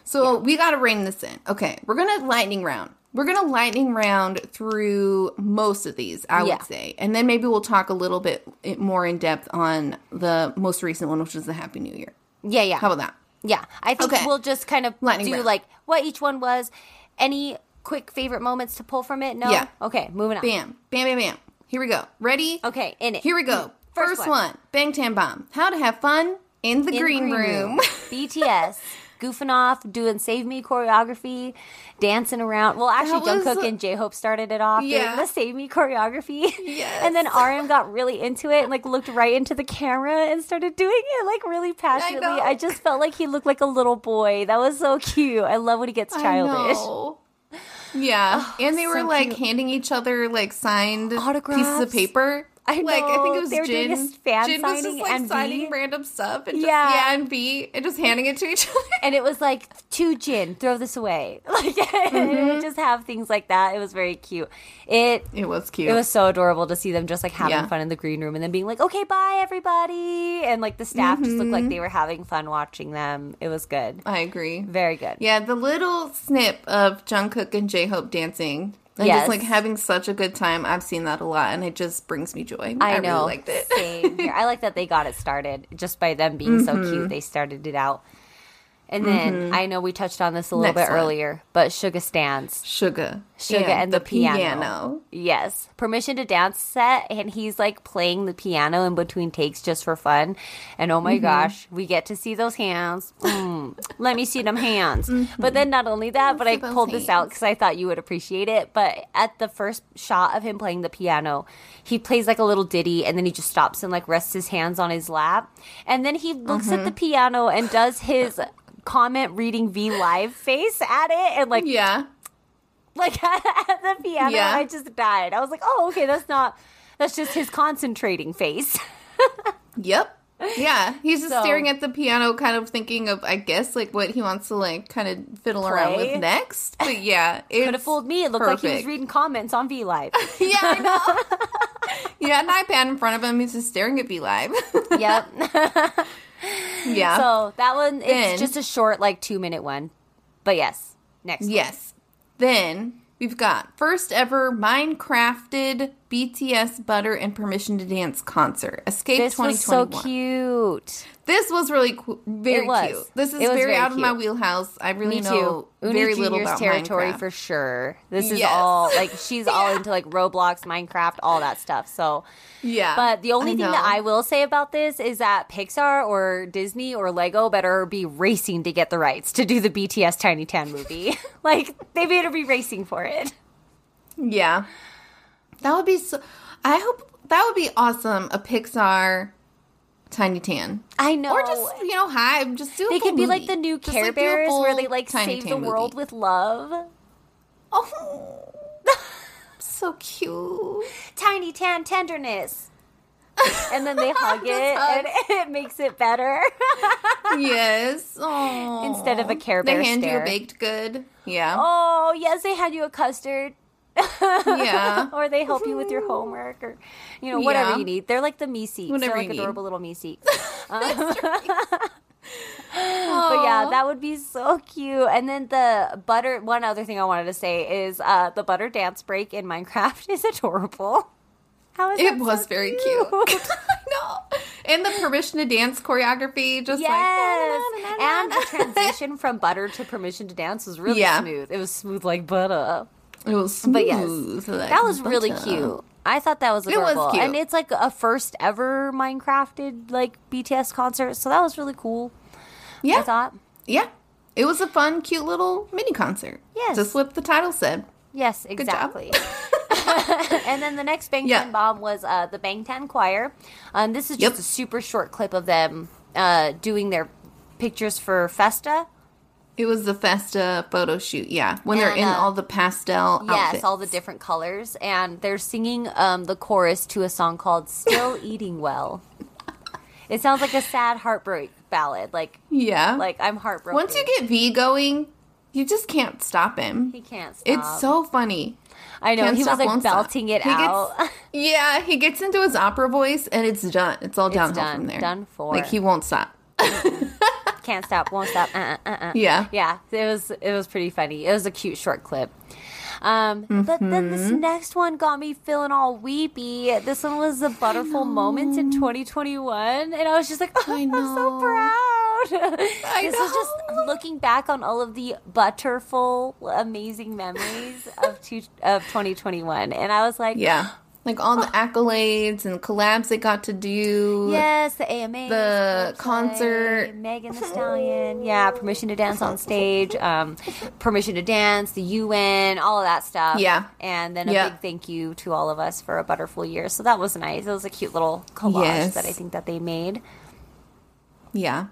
So we got to rein this in. Okay. We're going to lightning round. We're going to lightning round through most of these, I Yeah. would say. And then maybe we'll talk a little bit eh, more in depth on the most recent one, which is the Happy New Year. Yeah, yeah. How about that? Yeah, I think Okay. we'll just kind of Lightning do round. like what each one was. Any quick favorite moments to pull from it? No. Yeah. Okay, moving on. Bam. Bam, bam, bam. Here we go. Ready? Okay, in it. Here we go. First First, one. one. Bangtan Bomb. How to have fun in the, In the green, room. BTS goofing off, doing Save Me choreography, dancing around. Well, actually, Jungkook and J Hope started it off Yeah. the Save Me choreography. Yes. And then RM got really into it and like looked right into the camera and started doing it like really passionately. know. I, just felt like he looked like a little boy. That was so cute. I love when he gets childish. I. Yeah, and they were so like cute. handing each other like signed Autographs. pieces of paper. I Like I think it was They were doing Jin. a fan Jin was just like and signing random stuff and just Yeah. yeah, and B and just handing it to each other. and it was like to Jin, throw this away. Like Mm-hmm. just have things like that. It was very cute. It It was cute. it was so adorable to see them just like having Yeah. fun in the green room and then being like, okay, bye everybody, and like the staff just looked Mm-hmm. like they were having fun watching them. It was good, I agree. very good. Yeah, the little snip of Jungkook and J Hope dancing and Yes. just like having such a good time. I've seen that a lot, and it just brings me joy. I, I, know. really liked it. Same here. I like that they got it started just by them being so Mm-hmm. cute. They started it out. And then I know we touched on this a little Next bit one. earlier, but Suga stands. Sugar, Suga and, the, piano. Yes. Permission to dance set and he's like playing the piano in between takes just for fun. And oh Mm-hmm. my gosh, we get to see those hands. Mm, let me see them hands. Mm-hmm. But then not only that, but I pulled this out because I thought you would appreciate it. But at the first shot of him playing the piano, he plays like a little ditty and then he just stops and like rests his hands on his lap. And then he looks at the Mm-hmm. piano and does his comment reading V live face at it and like Yeah, like at the piano. Yeah. I just died. I was like, oh, okay, that's not. That's just his concentrating face. Yep. Yeah, he's just So- staring at the piano, kind of thinking of, I guess, like what he wants to like kind of fiddle around with next. But yeah, it Could have fooled me. It looked like he was reading comments on V Live. Yeah, I know. he had an iPad in front of him. He's just staring at V Live. yep. yeah. So that one, it's Then- just a short, like two minute one. But yes, next. one. yes. Then we've got first ever Minecrafted BTS Butter and Permission to Dance concert. Escape This was so cute. This was really very was. cute. This is very, very out of my wheelhouse. I really Me know too. Uni very little about territory Minecraft. for sure. This is Yes. all like she's all into like Roblox, Minecraft, all that stuff. So yeah, But the only I thing that. I will say about this is that Pixar or Disney or Lego better be racing to get the rights to do the BTS Tiny Tan movie. like they better be racing for it. Yeah. That would be so I hope that would be awesome. A Pixar Tiny Tan. I know. Or just, you know, HYBE. Just do they could be like the new Just, Care like, Bears where they like Tiny save the Tan world with love. Oh. so cute. Tiny Tan tenderness. and then they hug it and it makes it better. yes. Oh. Instead of a Care Bear They hand you a baked good. Yeah. oh, yes, they had you a custard. Yeah. or they help you with your homework or you know whatever Yeah. you need they're like the Meeseeks Whatever they're like need. adorable little Meeseeks but yeah that would be so cute and then the butter one other thing i wanted to say is uh the butter dance break in minecraft is adorable how is It was so very cute. I know. And the permission to dance choreography, just Yes, like and the transition from butter to permission to dance was really Yeah. smooth. It was smooth like butter. It was smooth. But yes, like that was really cute. I thought that was It was adorable, cute. and it's like a first ever Minecrafted like BTS concert, so that was really cool. Yeah. I thought. Yeah. It was a fun, cute little mini concert. Yes. Just what the title said. Yes, exactly. and then the next Bangtan Yeah. Bomb was uh, the Bangtan Choir. Um, this is just Yep. a super short clip of them uh, doing their pictures for Festa. It was the Festa photo shoot. Yeah, when they're in uh, all the pastel Yes, outfits. all the different colors, and they're singing um, the chorus to a song called "Still Eating Well." It sounds like a sad heartbreak ballad. Like, Yeah. like I'm heartbroken. once you get V going, you just can't stop him. he can't stop. It's so funny. I know can't he stop, was like won't stop. belting it He gets- out. Yeah, he gets into his opera voice and it's done. It's all downhill done. from there. Done for. Like he won't stop. can't stop, won't stop. Uh, uh, uh. Yeah. Yeah, it was it was pretty funny. It was a cute short clip. Um, But then this Mm-hmm. next one got me feeling all weepy. This one was the Butterful Moments in 2021, and I was just like, oh, I I'm so proud. I this is just looking back on all of the butterful, amazing memories of two, of 2021, and I was like, Yeah. Like all the accolades and collabs they got to do. Yes, the AMA, The concert. Megan Thee Stallion, yeah, permission to dance on stage, um, permission to dance, the UN, all of that stuff. Yeah. and then a Yeah. big thank you to all of us for a butterful year. So that was nice. It was a cute little collage Yes. that I think that they made. Yeah.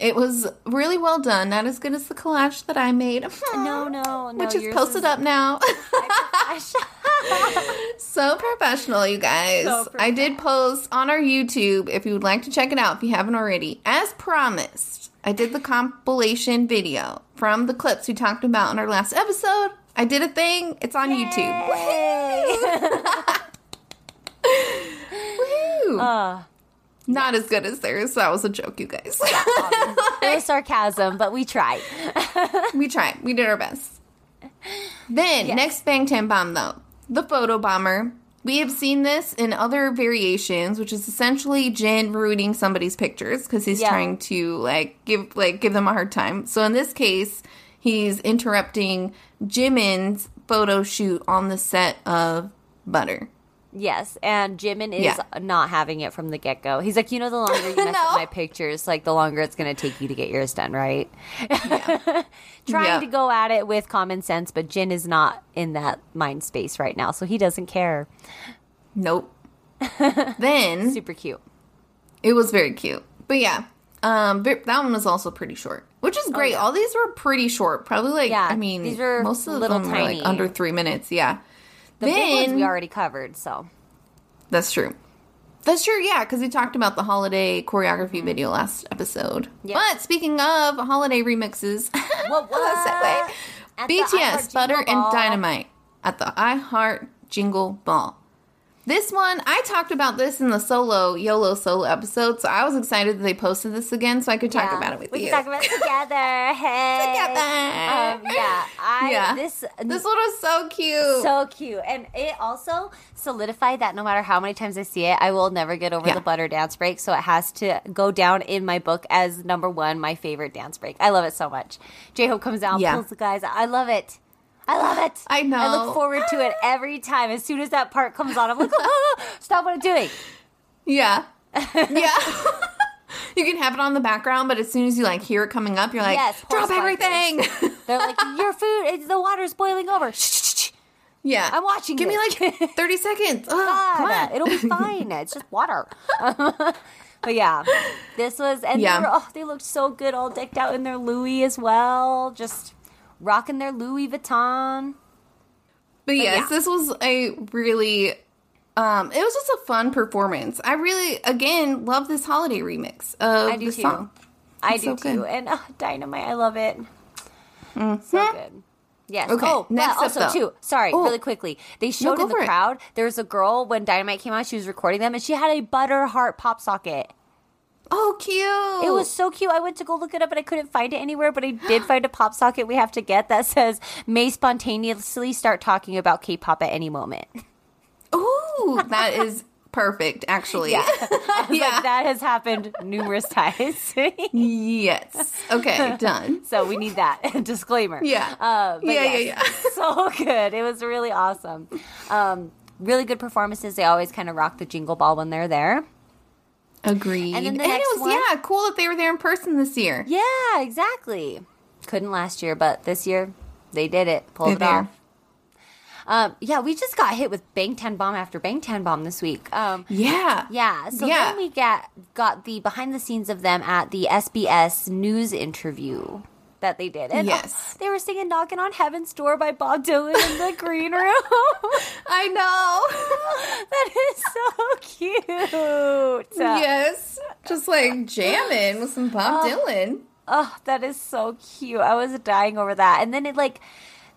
It was really well done. Not as good as the collage that I made. No, no, no, Which is posted is- up now. So professional, you guys. So I did post on our YouTube if you would like to check it out if you haven't already. As promised, I did the compilation video from the clips we talked about in our last episode. I did a thing. It's on YouTube. Woohoo! Uh, Not as good as theirs. That was a joke, you guys. Um, it was sarcasm, but we tried. we tried. We did our best. Then, next Bangtan Bomb, though. The photo bomber. We have seen this in other variations, which is essentially Jin ruining somebody's pictures because he's Yeah. trying to like give like give them a hard time. So in this case, he's interrupting Jimin's photo shoot on the set of Butter. Yes, and Jimin is Yeah. not having it from the get go. He's like, you know, the longer you mess No. up my pictures, like the longer it's going to take you to get yours done, right? Trying Yeah. to go at it with common sense, but Jin is not in that mind space right now, so he doesn't care. Nope. then Super cute. It was very cute. But yeah, um, ve- that one was also pretty short, which is great. Oh, yeah. All these were pretty short. Probably like, Yeah, I mean, these were most of little them were like under three minutes. Yeah. The big ones we already covered, so that's true. That's true, yeah, because we talked about the holiday choreography mm-hmm. video last episode. Yeah. But speaking of holiday remixes, What, was segue. At the BTS, Butter Jingle and Ball. Dynamite at the iHeart Jingle Ball. This one, I talked about this in the solo YOLO solo episode, so I was excited that they posted this again so I could talk Yeah. about it with we you. can talk about it together. Hey, Together. Um, yeah, I Yeah. this This one was so cute. so cute and it also solidified that no matter how many times i see it i will never get over Yeah. the butter dance break so it has to go down in my book as number one my favorite dance break i love it so much j-hope comes out Yeah. pulls the guys i love it I love it. I know. I look forward to it every time. As soon as that part comes on, I'm like, oh, stop what I'm doing. yeah. Yeah. you can have it on the background, but as soon as you like hear it coming up, you're like, Yes, drop everything. They're like, your food, it's, the water's boiling over. Shh, shh, shh. yeah. I'm watching Give me like 30 seconds. Oh, come God, on. it'll be fine. It's just water. but yeah, this was, and Yeah. they, were, oh, they looked so good, all decked out in their Louis as well, just rocking their Louis Vuitton. But yes, yeah. this was a really um it was just a fun performance. I really again love this holiday remix of I do too. song. I It's do so too, good. and oh, Dynamite, I love it. So good. Yes. Okay, Oh, next up, also though. too. Sorry, Oh. really quickly. They showed go in the for it. crowd. There was a girl when Dynamite came out. She was recording them, and she had a butter heart pop socket. Oh, cute. It was so cute. I went to go look it up, but I couldn't find it anywhere. But I did find a pop socket we have to get that says may spontaneously start talking about K-pop at any moment. Ooh, that is perfect actually. Yeah. Yeah. like, that has happened numerous times. yes. Okay, done. so we need that disclaimer. Yeah. Uh, Yeah, yeah, yeah. so good. It was really awesome. Um, really good performances. They always kind of rock the jingle ball when they're there. Agreed. And then the it next was one- yeah, cool that they were there in person this year. Yeah, exactly. Couldn't last year, but this year they did it. Pulled They're it there. off. Um, yeah, we just got hit with Bangtan Bomb after Bangtan Bomb this week. Um, Yeah. yeah, so Yeah. then we got got the behind the scenes of them at the SBS news interview that they did. And oh, Yes. they were singing "Knocking on Heaven's Door" by Bob Dylan in the green room. I know. that is so cute. yes. Just like jamming with some Bob oh. Dylan. Oh, that is so cute. I was dying over that. And then it like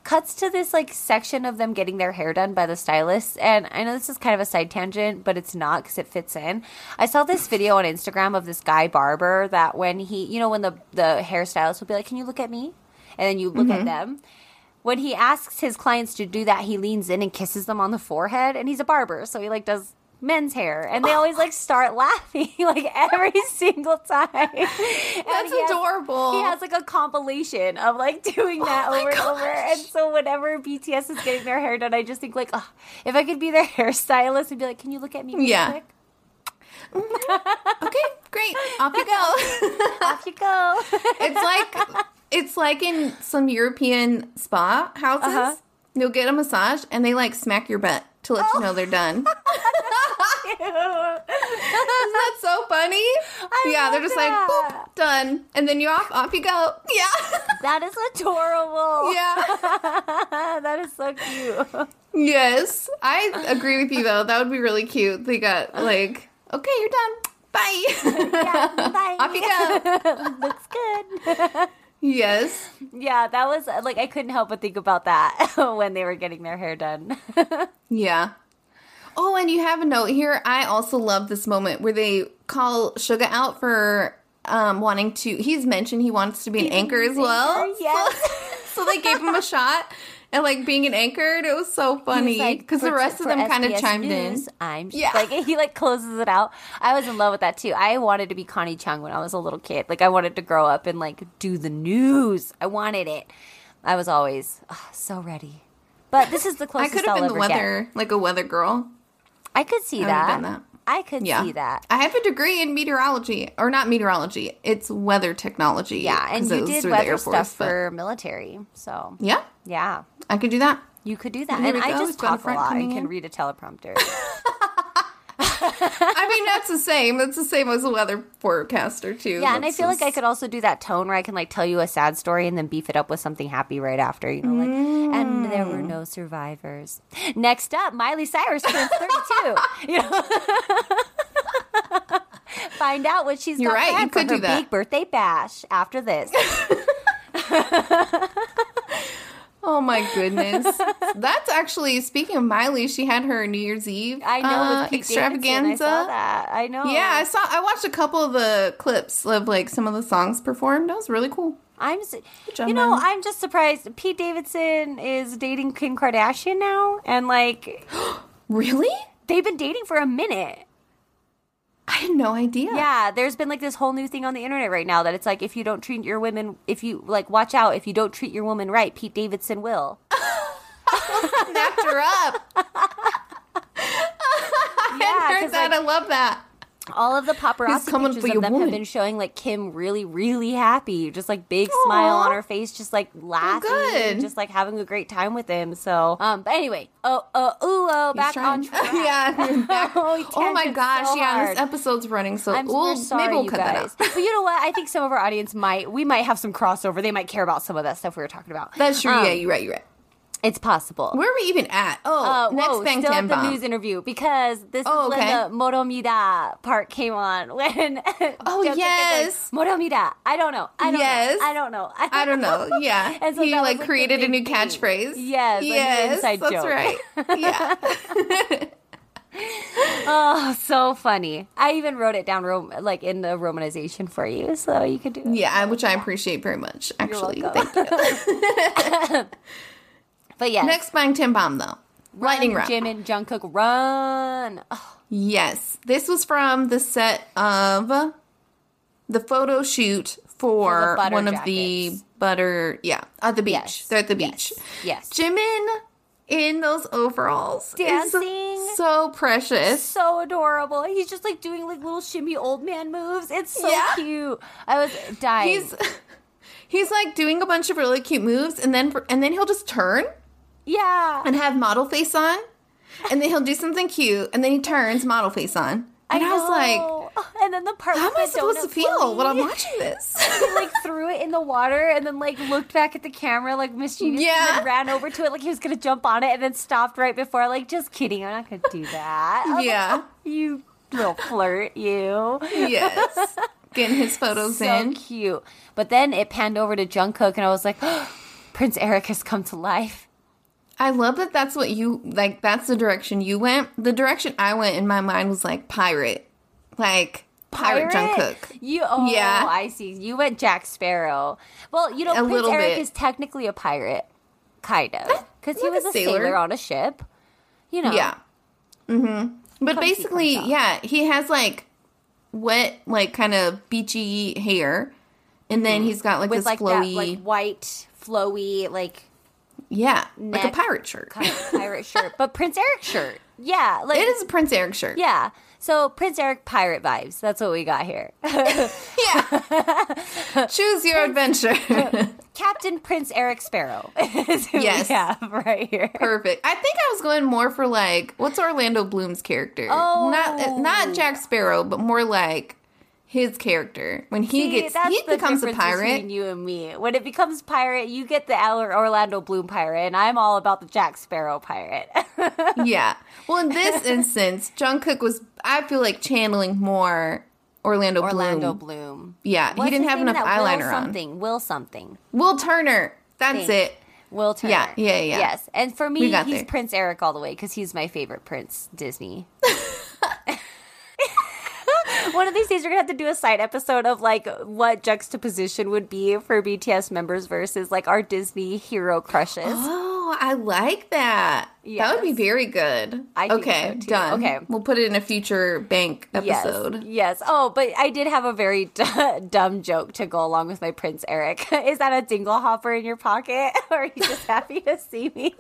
cuts to this like section of them getting their hair done by the stylist. And I know this is kind of a side tangent, but it's not because it fits in. I saw this video on Instagram of this guy barber that when he, you know, when the the hairstylist will be like, "Can you look at me?" and then you look at mm-hmm. them. When he asks his clients to do that, he leans in and kisses them on the forehead. And he's a barber, so he like does men's hair, and they always like start laughing like every single time. That's he has- adorable. he has like a compilation of like doing that Oh over and over. And so whenever BTS is getting their hair done, I just think like, oh, if I could be their hairstylist and be like, can you look at me real Yeah. quick? okay, great. Off you go. Off you go. it's like it's like in some European spa houses. Uh-huh. You'll get a massage and they like smack your butt to let you know they're done. Isn't that so funny? yeah, they're just that. like boop, done, and then you off, off you go. Yeah, that is adorable. yeah. that is so cute. Yes, I agree with you though. That would be really cute. They got like, okay, you're done. Bye. Yeah, bye. off you go. Looks good. Yes. Yeah, that was like I couldn't help but think about that when they were getting their hair done. Yeah. Oh, and you have a note here. I also love this moment where they call Suga out for um, wanting to. He's mentioned he wants to be an anchor as well. yes. So, so they gave him a shot and like being an anchored. It was so funny because the rest of them kind of chimed News, in. I'm Yeah. like he like closes it out. I was in love with that too. I wanted to be Connie Chung when I was a little kid. Like I wanted to grow up and like do the news. I wanted it. I was always ah, so ready. But this is the closest I could have been the ever get. weather, like a weather girl. I could see I that. that. I could Yeah. see that. I have a degree in meteorology, or not meteorology. It's weather technology. Yeah, and you did through the Air weather stuff for military. So Yeah, yeah, I could do that. you could do that. And I oh, just got a talk a lot and coming can in. read a teleprompter. Mean, that's the same. That's the same as a weather forecaster too. Yeah, and I feel like I could also do that tone where I can like tell you a sad story and then beef it up with something happy right after, you know, like and there were no survivors. Next up, Miley Cyrus turns 32. you know. Find out what she's You're got right, you planned for could her do that. big birthday bash after this. Oh my goodness. That's actually speaking of Miley, she had her New Year's Eve I know uh, with extravaganza. I saw that. I know. Yeah, I saw I watched a couple of the clips of like some of the songs performed. That was really cool. I'm, you know, I'm just surprised. Pete Davidson is dating Kim Kardashian now, and like Really? they've been dating for a minute. I had no idea. Yeah, there's been like this whole new thing on the internet right now that it's like if you don't treat your women, if you like, watch out, if you don't treat your woman right, Pete Davidson will. Snapped her up. I Yeah, heard 'cause, that. like, I love that. All of the paparazzi pictures of them woman. have been showing like Kim really, really happy, just like big smile on her face, just like laughing, good. just like having a great time with him. So, um, but anyway, oh, oh, ooh, oh, back on track. yeah. back. Oh, oh my gosh, so yeah, this episode's running so I'm well, sorry, maybe we'll you cut guys. that out. But you know what? I think some of our audience might, we might have some crossover. They might care about some of that stuff we were talking about. That's true. Um, yeah, you're right, you're right. It's possible. Where are we even at? Oh, Uh, next whoa, Bang still at the Bomb. news interview because this Oh, is okay. when the Moromida part came on. When Oh, yes. like, Moromida. I don't know. I don't Yes. know. I don't know. I don't know. Yeah, And so he like like, created a new thing. catchphrase. Yes, like yes, inside that's joke. right. Yeah, Oh, so funny. I even wrote it down rom- like in the romanization for you, so you could do it. yeah, which I appreciate very much. Actually, thank you. But yes, Next Bangtan Bomb though, lightning round. Jim and Jungkook run. Oh, Yes, this was from the set of the photo shoot For for, the butter one of the butter. Yeah, at the beach. Yes. They're at the beach. yes. Jimin in those overalls, Dancing. so precious. so adorable. He's just like doing like little shimmy old man moves. It's so Yeah. cute. I was dying. He's he's like doing a bunch of really cute moves, and then and then he'll just turn yeah. and have model face on, and then he'll do something cute, and then he turns model face on, and I, was like. And then the part How am I supposed to feel when I'm watching this? He like threw it in the water and then like looked back at the camera like mischievous Yeah. and ran over to it like he was gonna jump on it and then stopped right before like just kidding I'm not gonna do that I was like, Yeah. you little flirt you yes. Getting his photos so in. cute but then it panned over to Jungkook and I was like Prince Eric has come to life I love that that's what you like that's the direction you went. The direction I went in my mind was like pirate. Like pirate, Jungkook. You oh Yeah. I see. You went Jack Sparrow. Well, you know, A Prince little Eric bit. is technically a pirate, kind of, because he was a sailor. sailor. on a ship. You know, Yeah. Mm-hmm. But Come basically, yeah, he has like wet, like kind of beachy hair. And then he's got like with this like flowy, that like white, flowy, like yeah, like a pirate shirt. pirate shirt, but Prince Eric shirt. Yeah, like It is a Prince Eric shirt. Yeah. So Prince Eric pirate vibes. That's what we got here. Yeah. Choose your adventure. Captain Prince Eric Sparrow. is who Yes. we have right here. Perfect. I think I was going more for like what's Orlando Bloom's character? Oh. not eh, not Jack Sparrow, but more like his character when he See, gets he becomes a pirate. between you and me. When it becomes pirate, you get the Orlando Bloom pirate, and I'm all about the Jack Sparrow pirate. yeah. Well, in this instance, Jungkook was I feel like channeling more Orlando, Orlando Bloom. Bloom. Yeah, What's he didn't have enough eyeliner Will on. something. Will something. Will Turner. That's Thanks. it. Will Turner. Yeah, yeah, yeah. Yes, and for me, he's there. Prince Eric all the way because he's my favorite Prince Disney. One of these days, we're gonna have to do a side episode of like what juxtaposition would be for BTS members versus like our Disney hero crushes. Oh, I like that. That would be very good. I okay, so, done. Okay. We'll put it in a future bank episode. Yes, yes. Oh, but I did have a very d- dumb joke to go along with my Prince Eric. Is that a dingle hopper in your pocket, or are you just happy to see me?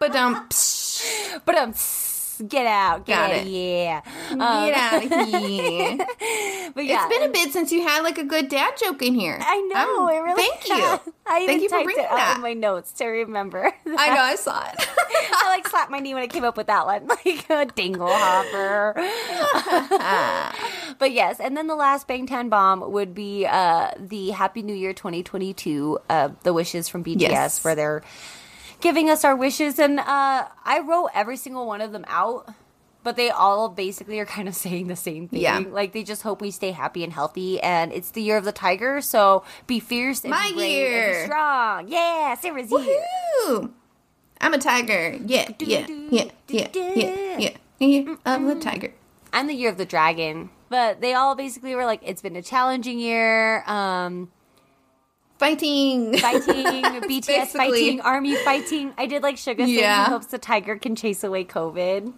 But um, but um, get out, get Got out, it. yeah. get out of here. But yeah, It's been a bit since you had like a good dad joke in here. I know. I'm- it really. Thank you. I even Thank you for typed bringing it out that. in my notes to remember. I know. I saw it. I like slapped my knee when I came up with that one, like a dingle hopper. but yes, and then the last Bangtan bomb would be uh, the Happy New Year 2022, uh, the wishes from BTS, Yes. where they're giving us our wishes, and uh, I wrote every single one of them out. But they all basically are kind of saying the same thing. Yeah. Like they just hope we stay happy and healthy, and it's the year of the tiger, so be fierce and My be brave and be year. strong. Yeah, Sarah's year. Woohoo! I'm a tiger. Yeah, yeah, yeah, yeah, yeah, yeah. yeah. I'm a tiger. I'm the year of the dragon. But they all basically were like, it's been a challenging year. Um, Fighting. fighting, BTS basically- fighting, army fighting. I did like Suga saying Yeah. he hopes the tiger can chase away COVID.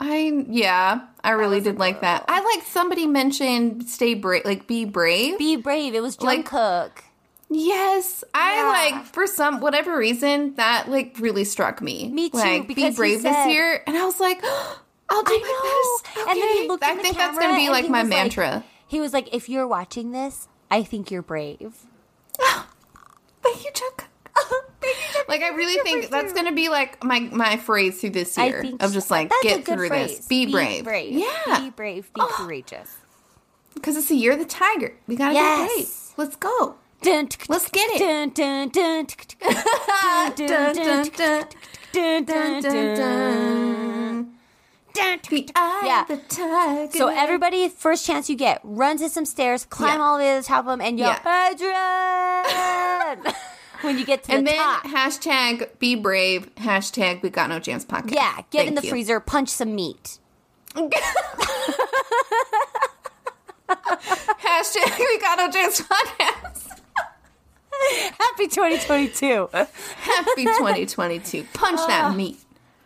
I yeah, I really did like that. I like somebody mentioned stay brave, like be brave. Be brave. It was Like- Jungkook. yes, I Yeah. like for some whatever reason that like really struck me. Me too, Like be brave said- this year, and I was like, I'll do I my know. best. And then he Okay. looked I think that's gonna be like my was like- mantra. He was like, if you're watching this, I think you're brave. Thank you, Chuck. Like I really think that's gonna be like my my phrase through this year of just like that's get through phrase. this, be, brave, brave, yeah, be brave, be courageous. because it's the year of the tiger. We gotta Yes. be brave. Let's go. Dun, Let's get it. Dun, dun, dun, dun, dun, Dun, dun, dun, dun. dun, Dun, dun, Yeah. So everybody, first chance you get, run to some stairs, climb Yeah. all the way to the top of them, and yell, Adrian! when you get to the top. and the then top. hashtag be brave. Hashtag we got no jams podcast. Yeah, get in the you. freezer, punch some meat. Hashtag we got no jams podcast. Happy 2022. Happy 2022. Punch that ah. meat.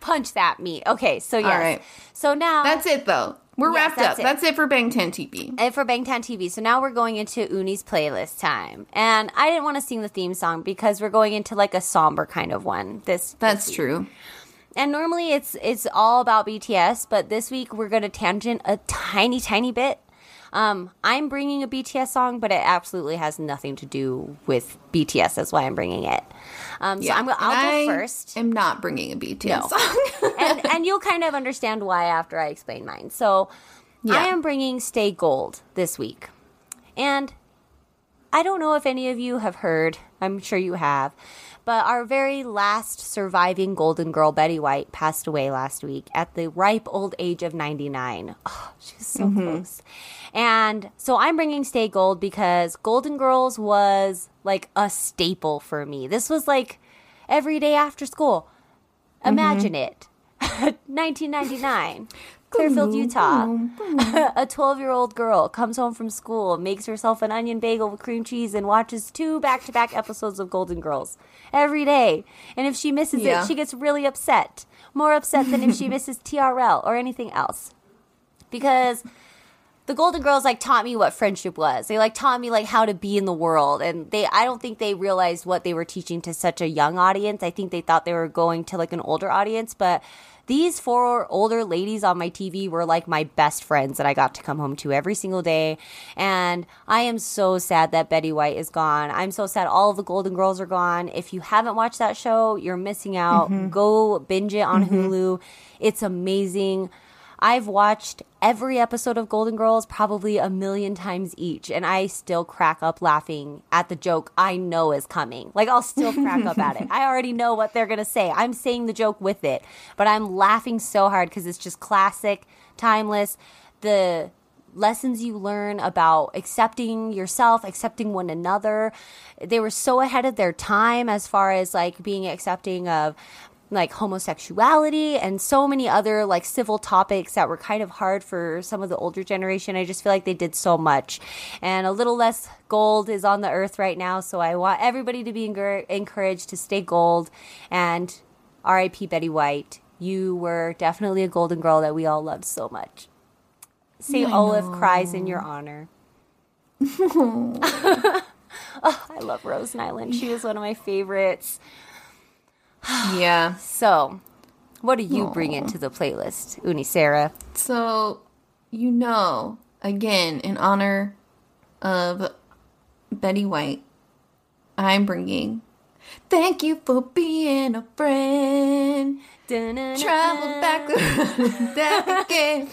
Punch that meat. Okay, so yes. All right. So now That's it though. We're Yes, wrapped that's up. it. That's it for Bangtan TV. And for Bangtan TV. So now we're going into Uni's playlist time. And I didn't want to sing the theme song because we're going into like a somber kind of one. This That's true. and normally it's it's all about BTS, but this week we're going to tangent a tiny tiny bit. Um, I'm bringing a BTS song, but it absolutely has nothing to do with BTS. That's why I'm bringing it. Um, so I'm, And I'll go I first. am not bringing a BTS No. song. and and you'll kind of understand why after I explain mine. So I am bringing Stay Gold this week. And I don't know if any of you have heard, I'm sure you have, but our very last surviving Golden Girl, Betty White, passed away last week at the ripe old age of 99. Oh, she was so close. And so I'm bringing Stay Gold because Golden Girls was like a staple for me. This was like every day after school. Imagine it. 1999. Clearfield, Utah. a 12 year old girl comes home from school, makes herself an onion bagel with cream cheese, and watches two back to back episodes of Golden Girls every day. And if she misses Yeah. it, she gets really upset. More upset than if she misses TRL or anything else. Because the Golden Girls like taught me what friendship was. They like taught me like how to be in the world, and they I don't think they realized what they were teaching to such a young audience. I think they thought they were going to like an older audience, but these four older ladies on my TV were like my best friends that I got to come home to every single day. And I am so sad that Betty White is gone. I'm so sad all of the Golden Girls are gone. If you haven't watched that show, you're missing out. Mm-hmm. Go binge it on mm-hmm. Hulu. It's amazing. I've watched every episode of Golden Girls probably a million times each, and I still crack up laughing at the joke I know is coming. Like, I'll still crack up at it. I already know what they're gonna say. I'm saying the joke with it, but I'm laughing so hard because it's just classic, timeless. The lessons you learn about accepting yourself, accepting one another. They were so ahead of their time as far as like being accepting of like homosexuality and so many other like civil topics that were kind of hard for some of the older generation. I just feel like they did so much. And a little less gold is on the earth right now, so I want everybody to be encour- encouraged to stay gold and RIP Betty White. You were definitely a golden girl that we all loved so much. St. Olaf cries in your honor. oh, I love Rose Nylund. She was one of my favorites. yeah. So, what do you bring into the playlist, Uni Sarah? So, you know, again, in honor of Betty White, I'm bringing Thank You for Being a Friend. Travel back that again.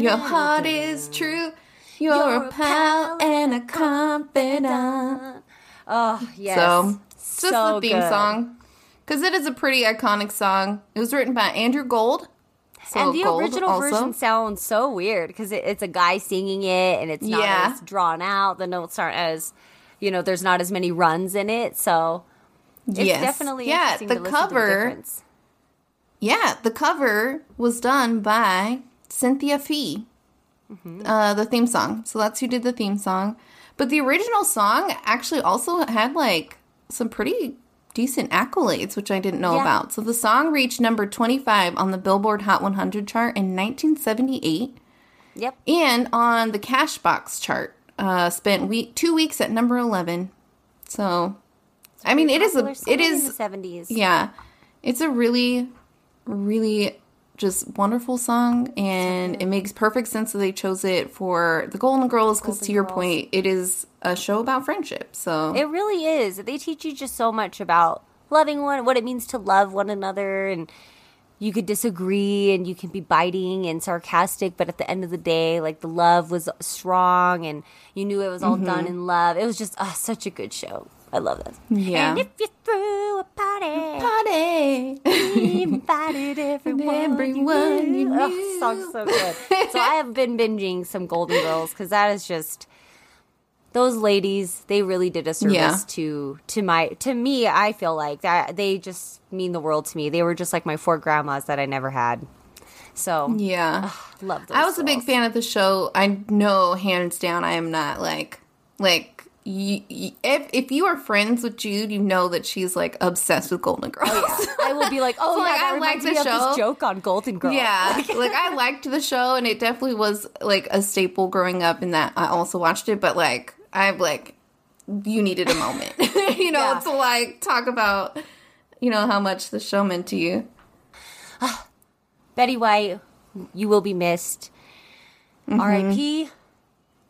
Your heart is true. You're, a pal and a confidant. Oh, yes. So, it's just So the theme good. song. Because it is a pretty iconic song. It was written by Andrew Gold. So and the Gold original also. version sounds so weird because it, it's a guy singing it and it's not Yeah. as drawn out. The notes aren't as, you know, there's not as many runs in it. So it's Yes. definitely Yeah, the to listen to the cover- difference. Yeah, the cover was done by Cynthia Fee, Mm-hmm. uh, the theme song. So that's who did the theme song. But the original song actually also had like some pretty decent accolades, which I didn't know Yeah. about. So the song reached number 25 on the Billboard Hot 100 chart in 1978 Yep. and on the Cashbox chart. Uh, spent week two weeks at number 11. So, I mean, it is a it is in the 70s. yeah, it's a really, really just wonderful song, and it makes perfect sense that they chose it for the Golden Girls because, to your Girls. point, it is a show about friendship. So It really is. They teach you just so much about loving one, what it means to love one another, and you could disagree and you can be biting and sarcastic, but at the end of the day, like the love was strong and you knew it was all done in love. It was just uh, such a good show. I love it. Yeah. And if you threw a party, party. you invited everyone, Everyone you you knew. Oh, song's so good. so I have been binging some Golden Girls because that is just those ladies. They really did a service Yeah. to to my to me. I feel like that they just mean the world to me. They were just like my four grandmas that I never had. So yeah. love those. I was a big fan of the show. I know, hands down, I am not like like. if if you are friends with Jude, you know that she's like obsessed with Golden oh, Girls. I will be like, oh So, yeah, like, I like the show. this joke on Golden Girls. Yeah, like I liked the show, and it definitely was like a staple growing up. In that I also watched it, but like I've like you needed a moment, you know, Yeah. to like talk about you know how much the show meant to you. Betty White, you will be missed. Mm-hmm. R.I.P.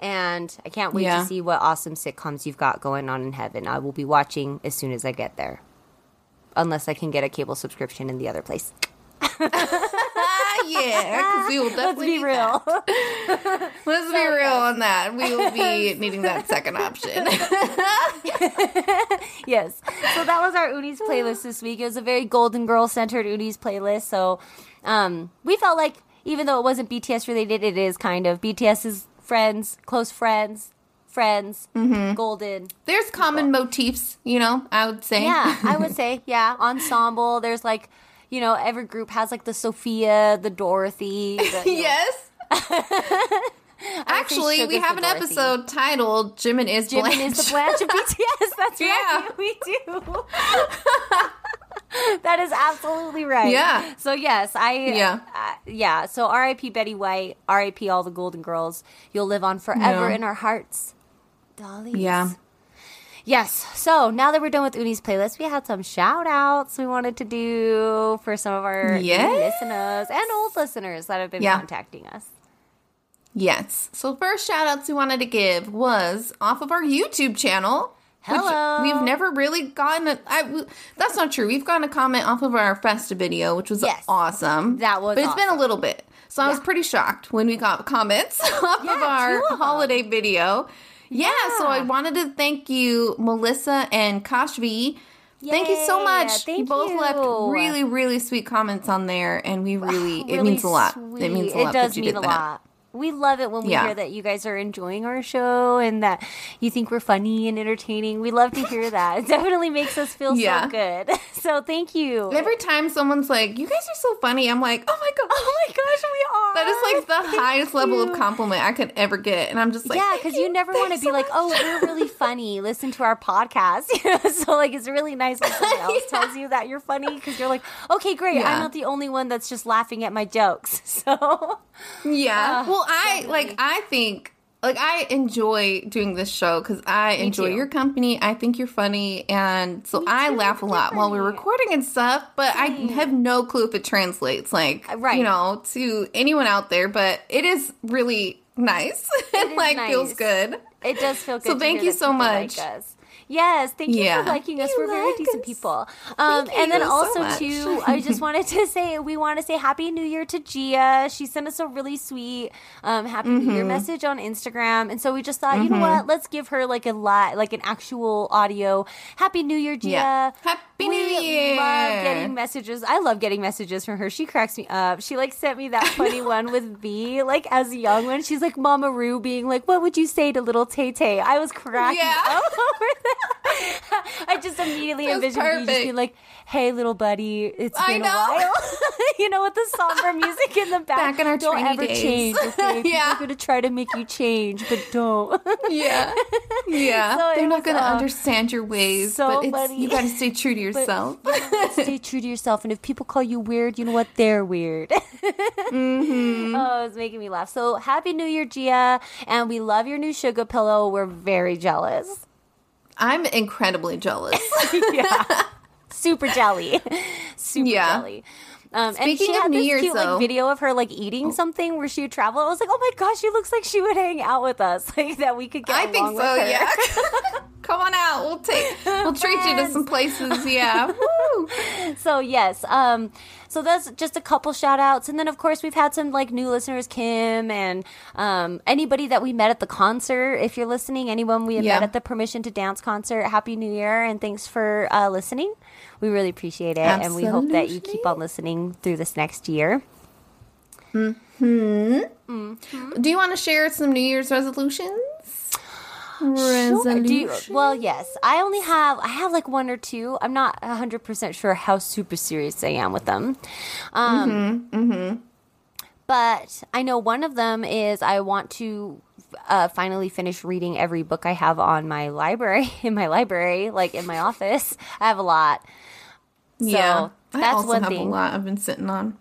And I can't wait Yeah. to see what awesome sitcoms you've got going on in heaven. I will be watching as soon as I get there. Unless I can get a cable subscription in the other place. Ah, yeah, because we will Let's definitely be need real. Let's be real on that. We will be needing that second option. yes. So that was our Unis playlist this week. It was a very Golden Girl centered Unis playlist. So um, we felt like, even though it wasn't BTS related, it is kind of BTS's friends, close friends, friends, Golden. There's common motifs, you know. I would say. Yeah, I would say, yeah, ensemble. There's like, you know, every group has like the Sophia, the Dorothy. The, yes. Actually, we have an Dorothy. episode titled "Jimin is Jimin Blanche." is the Blanche of BTS. That's right. Yeah. We do. that is absolutely right. Yeah. So yes, I Yeah. uh, yeah. So R.I.P. Betty White. R.I.P. All the Golden Girls. You'll live on forever Yeah. in our hearts, Dolly. Yeah. Yes. So now that we're done with Uni's playlist, we had some shout outs we wanted to do for some of our new Yes. listeners and old listeners that have been Yeah. contacting us. Yes. So first shout outs we wanted to give was off of our YouTube channel. which Hello. we've never really gotten a. I, that's not true. We've gotten a comment off of our Festa video, which was Yes. awesome. That was But it's been a little bit. So I was pretty shocked when we got comments off Yeah, of our holiday video. Yeah, so I wanted to thank you, Melissa and Kashvi. Thank you so much. you both left really, really sweet comments on there, and we really, it Really means a lot. It means a It lot does that you mean did a that. lot. We love it when we Yeah. hear that you guys are enjoying our show and that you think we're funny and entertaining. We love to hear that. It definitely makes us feel Yeah. so good. So thank you. Every time someone's like, "You guys are so funny," I'm like, "Oh my god, oh my gosh, we are. that is like the Thank highest level of compliment I could ever get." And I'm just like, yeah, because you never want to Thanks be so like, "Oh, we're really funny. Listen to our podcast." You so like it's really nice when someone else Yeah. tells you that you're funny because you're like, "Okay, great. I'm not the only one that's just laughing at my jokes." So Yeah. Uh, well, I definitely. like I think like I enjoy doing this show because I enjoy too. your company. I think you're funny, and so Me I too, laugh a lot while we're recording and stuff. But I have no clue if it translates, like Uh, right. you know, to anyone out there. But it is really nice. It, is like feels good. It does feel good. So thank you so much. Like. Yes, thank you Yeah. for liking us. You We're very like decent people. Um, and then you so also too, I just wanted to say we want to say Happy New Year to Gia. She sent us a really sweet um, Happy New Mm-hmm. Year message on Instagram, and so we just thought, you know what? Let's give her like a lot, like an actual audio Happy New Year, Gia. Yeah. Happy New We Year. Love getting messages. I love getting messages from her. She cracks me up. She like sent me that funny one with V, like as a young one. She's like Mama Roo being like, "What would you say to little Tae Tae?" I was cracking Yeah. up over that. I just immediately envisioned you just being like, "Hey, little buddy, it's I been a know. while." you know, with the somber music in the back. Back in our don't ever days. change. Okay? Yeah. Are gonna try to make you change, but don't. Yeah, yeah. So They're not was, to uh, understand your ways, so but you got to stay true to yourself. Stay true to yourself, and if people call you weird, you know what? They're weird. Mm-hmm. Oh, it's making me laugh. So happy New Year, Gia, and we love your new Suga pillow. We're very jealous. I'm incredibly jealous. yeah, super jelly, super Yeah. jelly. Um, and Speaking she of had New this Year's, cute though- like video of her like eating something where she would travel. I was like, oh my gosh, she looks like she would hang out with us, like that we could get. I along think with so. her. Yeah. Come on out. We'll take. We'll treat you to some places. Yeah. So yes um so that's just a couple shout outs and then of course we've had some like new listeners kim and um anybody that we met at the concert if you're listening anyone we have Yeah. met at the permission to dance concert happy new year and thanks for uh listening we really appreciate it and we hope that you keep on listening through this next year Do you want to share some New Year's resolutions? Do you- well, yes. I only have I have like one or two. I'm not 100% sure how super serious I am with them. Um Mm-hmm, But I know one of them is I want to uh, finally finish reading every book I have on my library in my library, like in my office. I have a lot. So yeah. I that's also one have thing. a lot I've been sitting on.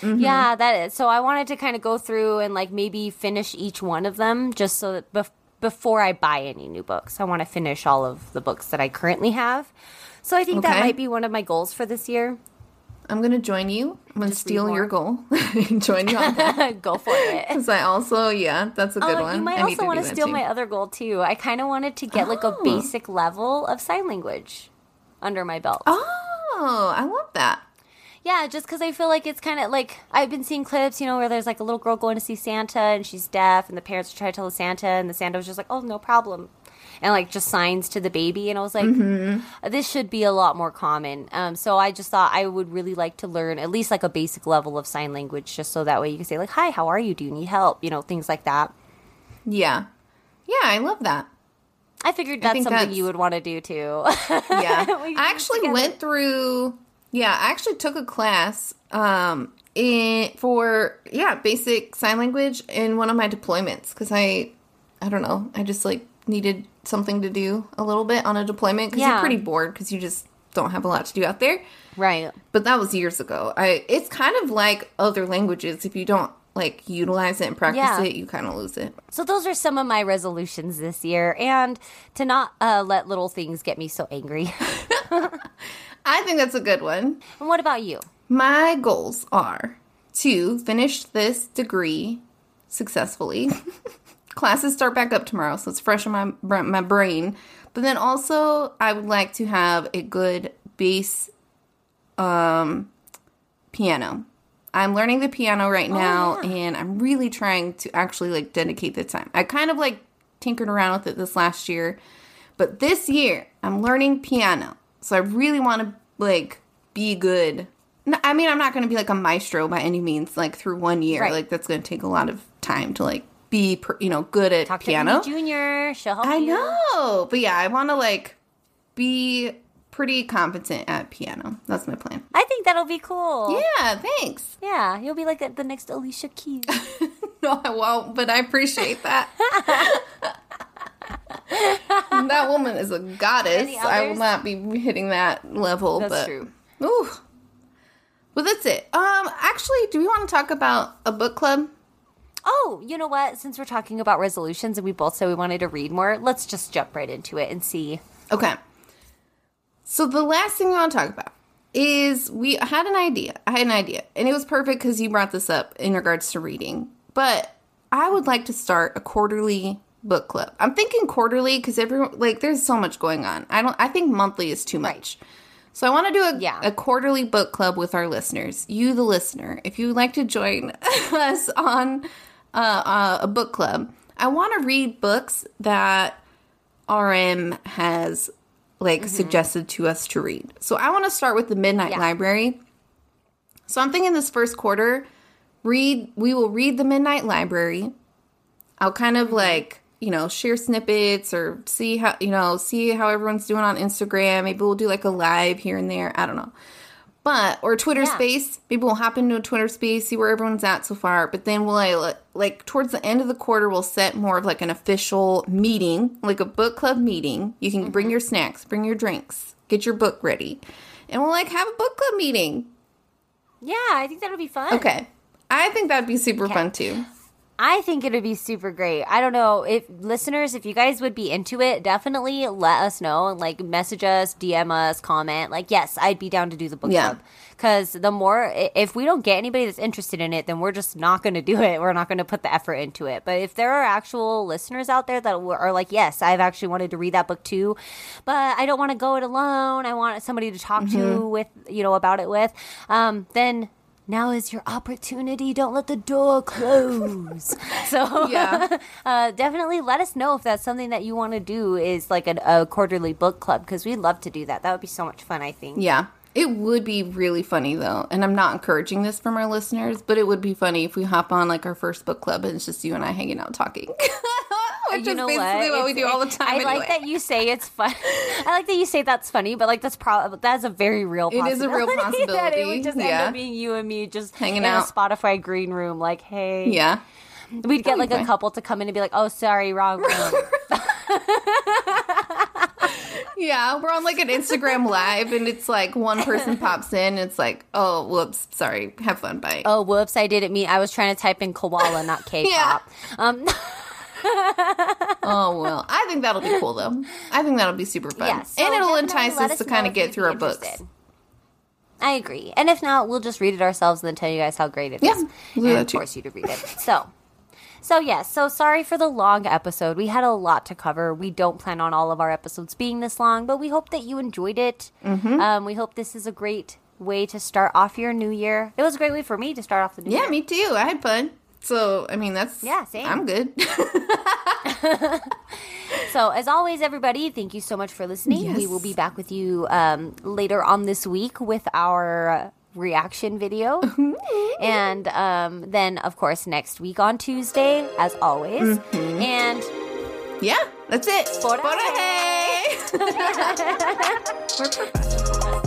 Mm-hmm. Yeah, that is. So I wanted to kind of go through and like maybe finish each one of them just so that bef- before I buy any new books, I want to finish all of the books that I currently have. So I think that might be one of my goals for this year. I'm gonna join you. I'm gonna steal your goal. join you on that. Go for it. Because I also, yeah, that's a oh, good Oh, one. you might I also want to steal my other goal too. I kind of wanted to get like a Oh. basic level of sign language under my belt. Oh, I love that. Yeah, just because I feel like it's kind of like I've been seeing clips, you know, where there's like a little girl going to see Santa and she's deaf, and the parents are trying to tell the Santa, and the Santa was just like, "Oh, no problem," and like just signs to the baby, and I was like, Mm-hmm. "This should be a lot more common." Um, so I just thought I would really like to learn at least like a basic level of sign language, just so that way you can say like, "Hi, how are you? Do you need help?" You know, things like that. Yeah. Yeah, I love that. I figured that's think something that's- you would want to do too. Yeah. We I actually together. went through yeah, I actually took a class um in for yeah, basic sign language in one of my deployments cuz I I don't know, I just like needed something to do a little bit on a deployment cuz Yeah. you're pretty bored cuz you just don't have a lot to do out there. right. But that was years ago. I it's kind of like other languages if you don't like utilize it and practice Yeah. it, you kind of lose it. So those are some of my resolutions this year, and to not uh, let little things get me so angry. I think that's a good one. and what about you? My goals are to finish this degree successfully. Classes start back up tomorrow, so it's fresh in my my brain. But then also, I would like to have a good bass um, piano. I'm learning the piano right oh, now, and I'm really trying to actually like dedicate the time. I kind of like tinkered around with it this last year, but this year I'm learning piano, so I really want to like be good. No, I mean, I'm not going to be like a maestro by any means, like through one year. Right. Like that's going to take a lot of time to like be, per- you know, good at Talk piano. to Junior. She'll help I you. know, but yeah, I want to like be pretty competent at piano. That's my plan. I think that'll be cool. Yeah, thanks. Yeah, you'll be like the next Alicia Keys. No, I won't, but I appreciate that. that woman is a goddess. I will not be hitting that level. That's but, true. Ooh. Well, that's it. Um, actually, do we want to talk about a book club? Oh, you know what? Since we're talking about resolutions and we both said we wanted to read more, let's just jump right into it and see. Okay. So the last thing we want to talk about is we had an idea. I had an idea, and it was perfect because you brought this up in regards to reading. But I would like to start a quarterly book club. I'm thinking quarterly because everyone like there's so much going on. I don't. I think monthly is too much. So I want to do a, Yeah. a quarterly book club with our listeners. You, the listener, if you would like to join us on uh, uh, a book club, I want to read books that RM has like Mm-hmm. suggested to us to read. So I want to start with the Midnight Yeah. Library. So I'm thinking this first quarter, read we will read the Midnight Library. I'll kind Mm-hmm. of like, you know, share snippets or see how, you know, see how everyone's doing on Instagram. Maybe we'll do like a live here and there. I don't know. But or Twitter Yeah. space. Maybe we'll hop into a Twitter space, see where everyone's at so far. But then we'll like, like towards the end of the quarter, we'll set more of like an official meeting, like a book club meeting. You can Mm-hmm. bring your snacks, bring your drinks, get your book ready, and we'll like have a book club meeting. Yeah, I think that'll be fun. Okay, I think that'd be super fun too. I think it would be super great. I don't know if listeners, if you guys would be into it, definitely let us know and like message us, DM us, comment. Like, yes, I'd be down to do the book Yeah. club. Because the more, if we don't get anybody that's interested in it, then we're just not going to do it. We're not going to put the effort into it. But if there are actual listeners out there that are like, yes, I've actually wanted to read that book too, but I don't want to go it alone. I want somebody to talk Mm-hmm. to with, you know, about it with, um, then now is your opportunity. Don't let the door close. so Yeah. uh, definitely let us know if that's something that you want to do is like a, a quarterly book club because we'd love to do that. That would be so much fun, I think. Yeah. It would be really funny though, and I'm not encouraging this from our listeners, but it would be funny if we hop on like our first book club and it's just you and I hanging out talking. Which You is know basically what, we do all the time. I anyway. like that you say it's fun. I like that you say that's funny, but like that's probably that's a very real. Possibility. It is a real that it possibility, would just end yeah. up being you and me just Hanging in out. a Spotify green room. Like, hey, Yeah. we'd get That'd like a couple to come in and be like, oh, sorry, wrong room. Yeah, we're on like an Instagram live and it's like one person pops in and it's like, oh, whoops, sorry, have fun, bye. oh, whoops, I didn't mean. I was trying to type in koala, not K-pop. Um, Oh, well, I think that'll be cool though. I think that'll be super fun. Yeah, so and it'll entice let us to kind of get through our books. I agree. And if not, we'll just read it ourselves and then tell you guys how great it is, Yeah, we'll and force you to read it. So, so yes. So sorry for the long episode. We had a lot to cover. We don't plan on all of our episodes being this long, but we hope that you enjoyed it. Mm-hmm. Um, we hope this is a great way to start off your new year. It was a great way for me to start off the new Yeah, year. Yeah, me too. I had fun. So, I mean, that's. Yeah, same. I'm good. So, as always, everybody, thank you so much for listening. We will be back with you um, later on this week with our reaction video. and um, then, of course, next week on Tuesday, as always. Mm-hmm. And yeah, that's it. Por Por. We're professionals.